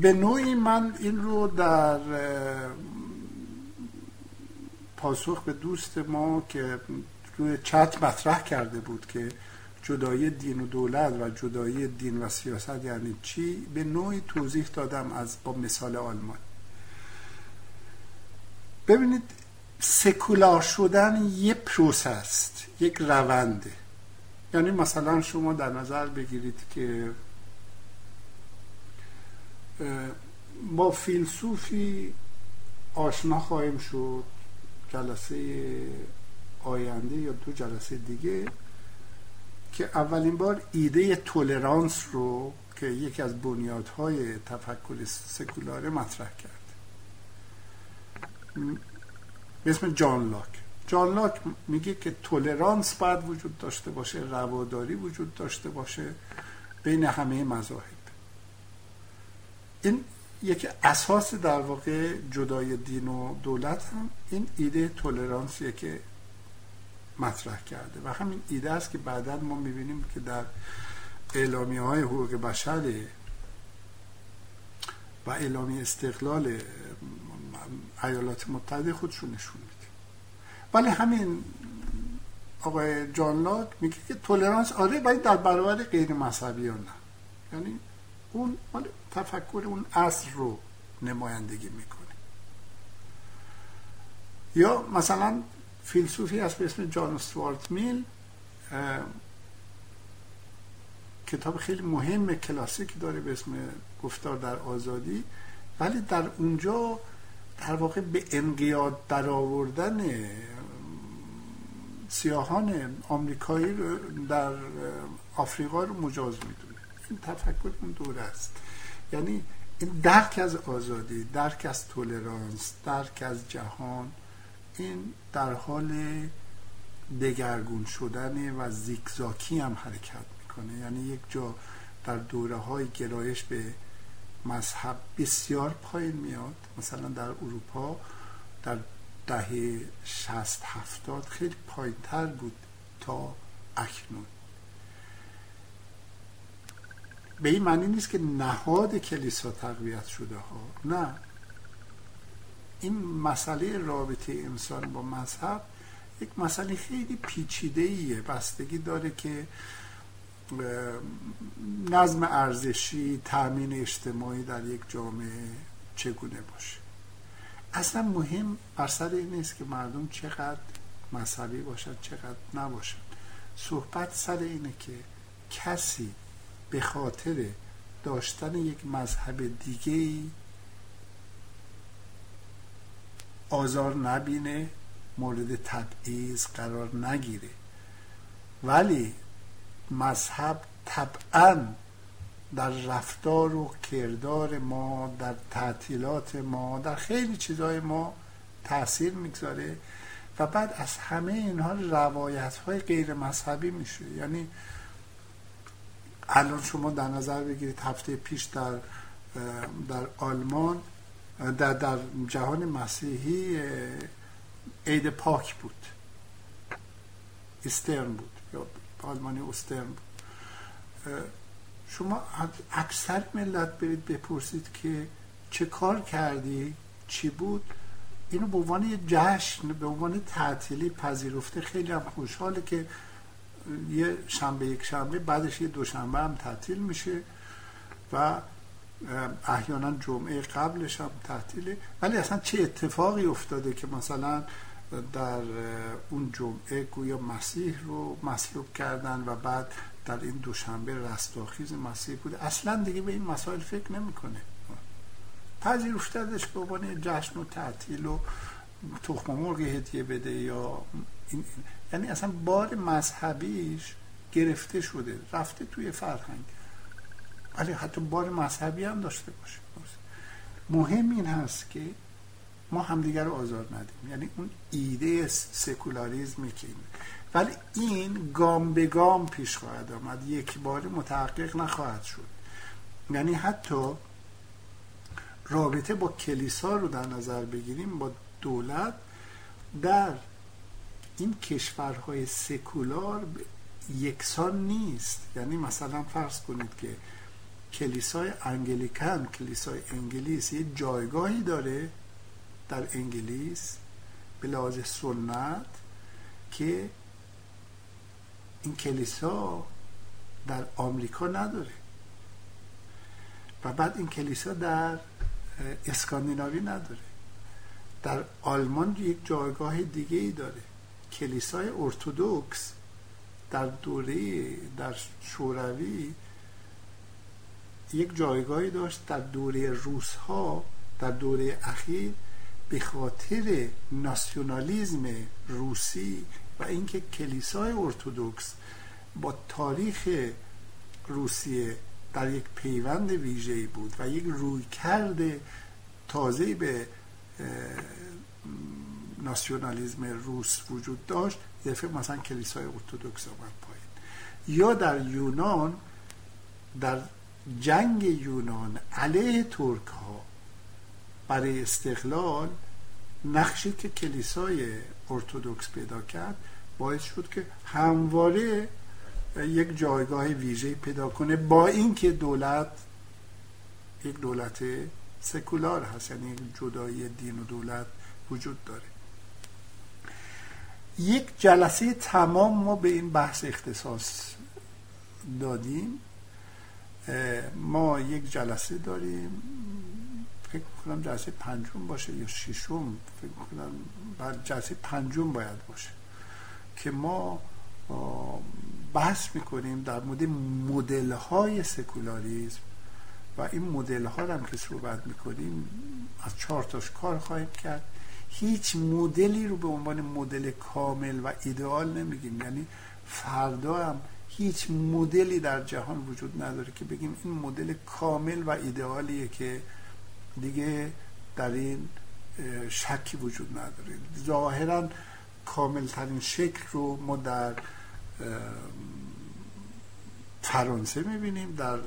به نوعی من این رو در پاسخ به دوست ما که روی چت مطرح کرده بود که جدایی دین و دولت و جدایی دین و سیاست یعنی چی به نوعی توضیح دادم از با مثال آلمان. ببینید سکولار شدن یه پروسه است یک رونده یعنی مثلا شما در نظر بگیرید که با فیلسوفی آشنا خواهیم شد جلسه آینده یا دو جلسه دیگه که اولین بار ایده تولرانس رو که یکی از بنیادهای تفکر سکولاره مطرح کرد. به اسم جان لاک. جان لاک میگه که تولرانس باید وجود داشته باشه رواداری وجود داشته باشه بین همه مذاهب. این یک اساس در واقع جدای دین و دولت هم این ایده تولرانسیه که مطرح کرده. و همین ایده است که بعدا ما می‌بینیم که در اعلامی های حقوق بشر و اعلامی استقلال ایالات متحده خودشون نشون میده. ولی همین آقای جان لاک میگه که تولرانس آره ولی در برابر غیر مذهبی نه. یعنی اون تفکر اون اصل رو نمایندگی می‌کنه. یا مثلا فیلسوفی هست به اسم جان استوارت میل کتاب خیلی مهم کلاسیک داره به اسم گفتار در آزادی. ولی در اونجا در واقع به انقیاد درآوردن سیاهان آمریکایی در آفریقا رو مجاز می‌دونه. این تفکر اون دوره است. یعنی این درک از آزادی درک از تولرانس درک از جهان این در حال دگرگون شدن و زیکزاکی هم حرکت می‌کنه. یعنی یک جا در دوره های گرایش به مذهب بسیار پایین میاد. مثلا در اروپا در دهه شست هفتاد خیلی پایین تر بود تا اکنون. به این معنی نیست که نهاد کلیسا تقویت شده ها. نه. این مسئله رابطه انسان با مذهب یک مسئله خیلی پیچیده ایه بستگی داره که نظم ارزشی تأمین اجتماعی در یک جامعه چگونه باشه؟ اصلا مهم بر سر این نیست که مردم چقدر مذهبی باشد چقدر نباشد صحبت سر اینه که کسی به خاطر داشتن یک مذهب دیگه آزار نبینه مورد تبعیض قرار نگیره. ولی مذهب طبعا در رفتار و کردار ما در تعطیلات ما در خیلی چیزهای ما تاثیر می‌گذاره و بعد از همه اینها روایت های غیر مذهبی میشه. یعنی الان شما در نظر بگیرید هفته پیش در در آلمان در, در جهان مسیحی عید پاک بود. استرن بود. آلمانی استرن. بود شما اکثر ملت برید بپرسید که چه کار کردی چی بود؟ اینو به عنوان جشن به عنوان تعطیلی پذیرفته خیلی هم خوشحاله که یه شنبه یک شنبه بعدش یه دوشنبه هم تعطیل میشه و احیانا جمعه قبلش هم تعطیله. ولی اصلا چه اتفاقی افتاده که مثلا در اون جمعه گویا مسیح رو مصلوب کردن و بعد در این دوشنبه رستاخیز مسیح بوده. اصلا دیگه به این مسائل فکر نمی‌کنه. پذیرفتدش به عنوان جشن و تعطیل و تخم مرغ هدیه بده یا این. یعنی اصلا بار مذهبیش گرفته شده رفته توی فرهنگ. ولی حتی بار مذهبی هم داشته باشه. مهم این هست که ما همدیگر رو آزار ندیم یعنی اون ایده سکولاریزمی که این ولی این گام به گام پیش خواهد آمد. یک بار متحقق نخواهد شد. یعنی حتی رابطه با کلیسا رو در نظر بگیریم با دولت در این کشورهای سکولار یکسان نیست. یعنی مثلا فرض کنید که کلیسای انگلیکن کلیسای انگلیس یه جایگاهی داره در انگلیس به لحاظ سنت که این کلیسا در آمریکا نداره. و بعد این کلیسا در اسکاندیناوی نداره. در آلمان یک جایگاه دیگه ای داره. کلیسای ارتودکس در دوره در شوروی یک جایگاهی داشت در دوره روس ها در دوره اخیر به خاطر ناسیونالیزم روسی و اینکه کلیسای ارتودکس با تاریخ روسیه در یک پیوند ویژه‌ای بود و یک رویکرد تازه به ناسیونالیزم روس وجود داشت دفعه مثلا کلیسای ارتودکس آمد پایین. یا در یونان در جنگ یونان علیه ترک ها برای استقلال نقشی که کلیسای ارتودکس پیدا کرد باعث شد که همواره یک جایگاه ویژه پیدا کنه با اینکه دولت یک دولت سکولار هست یعنی جدایی دین و دولت وجود داره. یک جلسه تمام ما به این بحث اختصاص دادیم. ما یک جلسه داریم. فکر کنم جلسه پنجم باشه یا ششم فکر کنم بعد جلسه پنجم باید باشه که ما بحث می‌کنیم در مورد مدل های سکولاریزم و این مدل ها هم که صحبت می‌کنیم از چهار تاش کار خواهیم کرد. هیچ مدلی رو به عنوان مدل کامل و ایدئال نمیگیم. یعنی فردا هم هیچ مدلی در جهان وجود نداره که بگیم این مدل کامل و ایدئالیه که دیگه در این شکی وجود نداره. ظاهرا کامل ترین شکل رو ما در فرانسه می‌بینیم در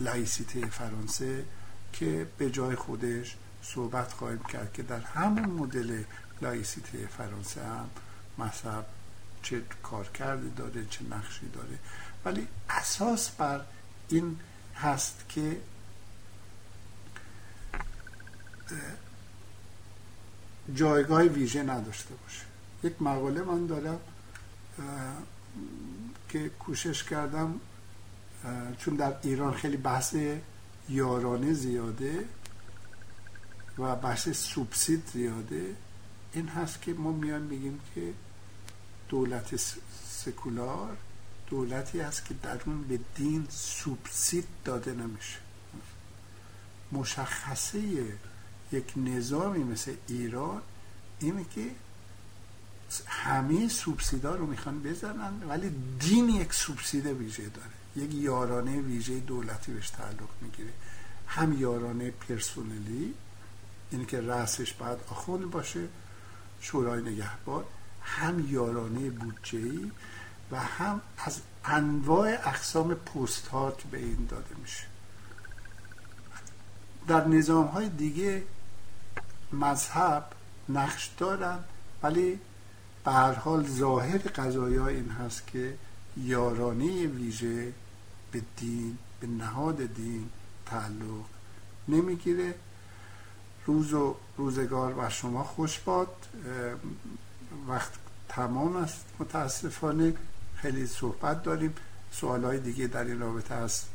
لایسیته فرانسه که به جای خودش صحبت خواهیم کرد که در همون مدل لایسیته فرانسه هم مذهب چه کارکردی داره چه نقشی داره. ولی اساس بر این هست که جایگاه ویژه نداشته باشه. یک مقاله من دارم که کوشش کردم چون در ایران خیلی بحث یارانه زیاده و بحث سوبسید زیاده این هست که ما میان میگیم که دولت سکولار دولتی است که در اون به دین سوبسید داده نمیشه. مشخصه یک نظامی مثل ایران اینه که همه سوبسیدا رو می‌خوان بزنن ولی دین یک سوبسید ویژه داره. یک یارانه ویژه دولتی بهش تعلق می‌گیره. هم یارانه پرسونلی اینه که رأسش باید آخوند باشه شورای نگهبان هم یارانه بودجهی و هم از انواع اقسام پست ها که به این داده میشه. در نظام های دیگه مذهب نقش دارن ولی به هر حال ظاهر قضایی این هست که یارانه ویژه به دین به نهاد دین تعلق نمی‌گیره. روز و روزگار بر شما خوش باد. وقت تمام است. متاسفانه خیلی صحبت داریم. سوال های دیگه در این رابطه هست.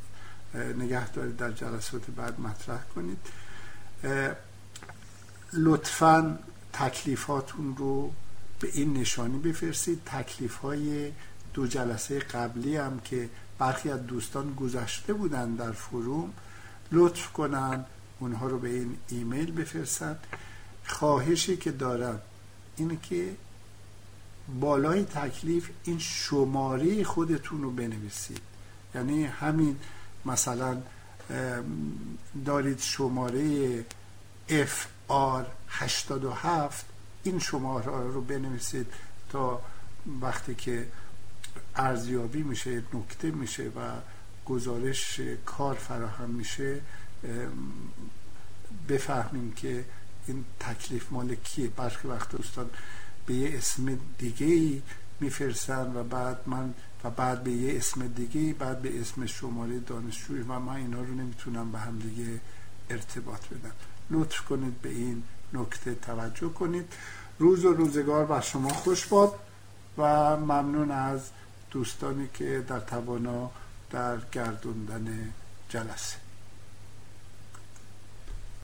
نگه دارید در جلسات بعد مطرح کنید. لطفا تکلیفاتون رو به این نشانی بفرستید. تکلیف های دو جلسه قبلی هم که برخی از دوستان گذشته بودن در فروم لطف کنن اونها رو به این ایمیل بفرستن. خواهشی که دارم اینه که بالای تکلیف این شماره خودتون رو بنویسید. یعنی همین مثلا دارید شماره FR 87 این شماره رو بنویسید تا وقتی که ارزیابی میشه نکته میشه و گزارش کار فراهم میشه بفهمیم که این تکلیف مال کیه. برخی وقت دوستان به یه اسم دیگه ای میفرستن و بعد من و بعد به یه اسم دیگه بعد به اسم شماره دانشجوی و من اینا رو نمی‌تونم به هم دیگه ارتباط بدم. لطف کنید به این نکته توجه کنید. روز و روزگار بر شما خوش باد و ممنون از دوستانی که در توانا در گردوندن جلسه.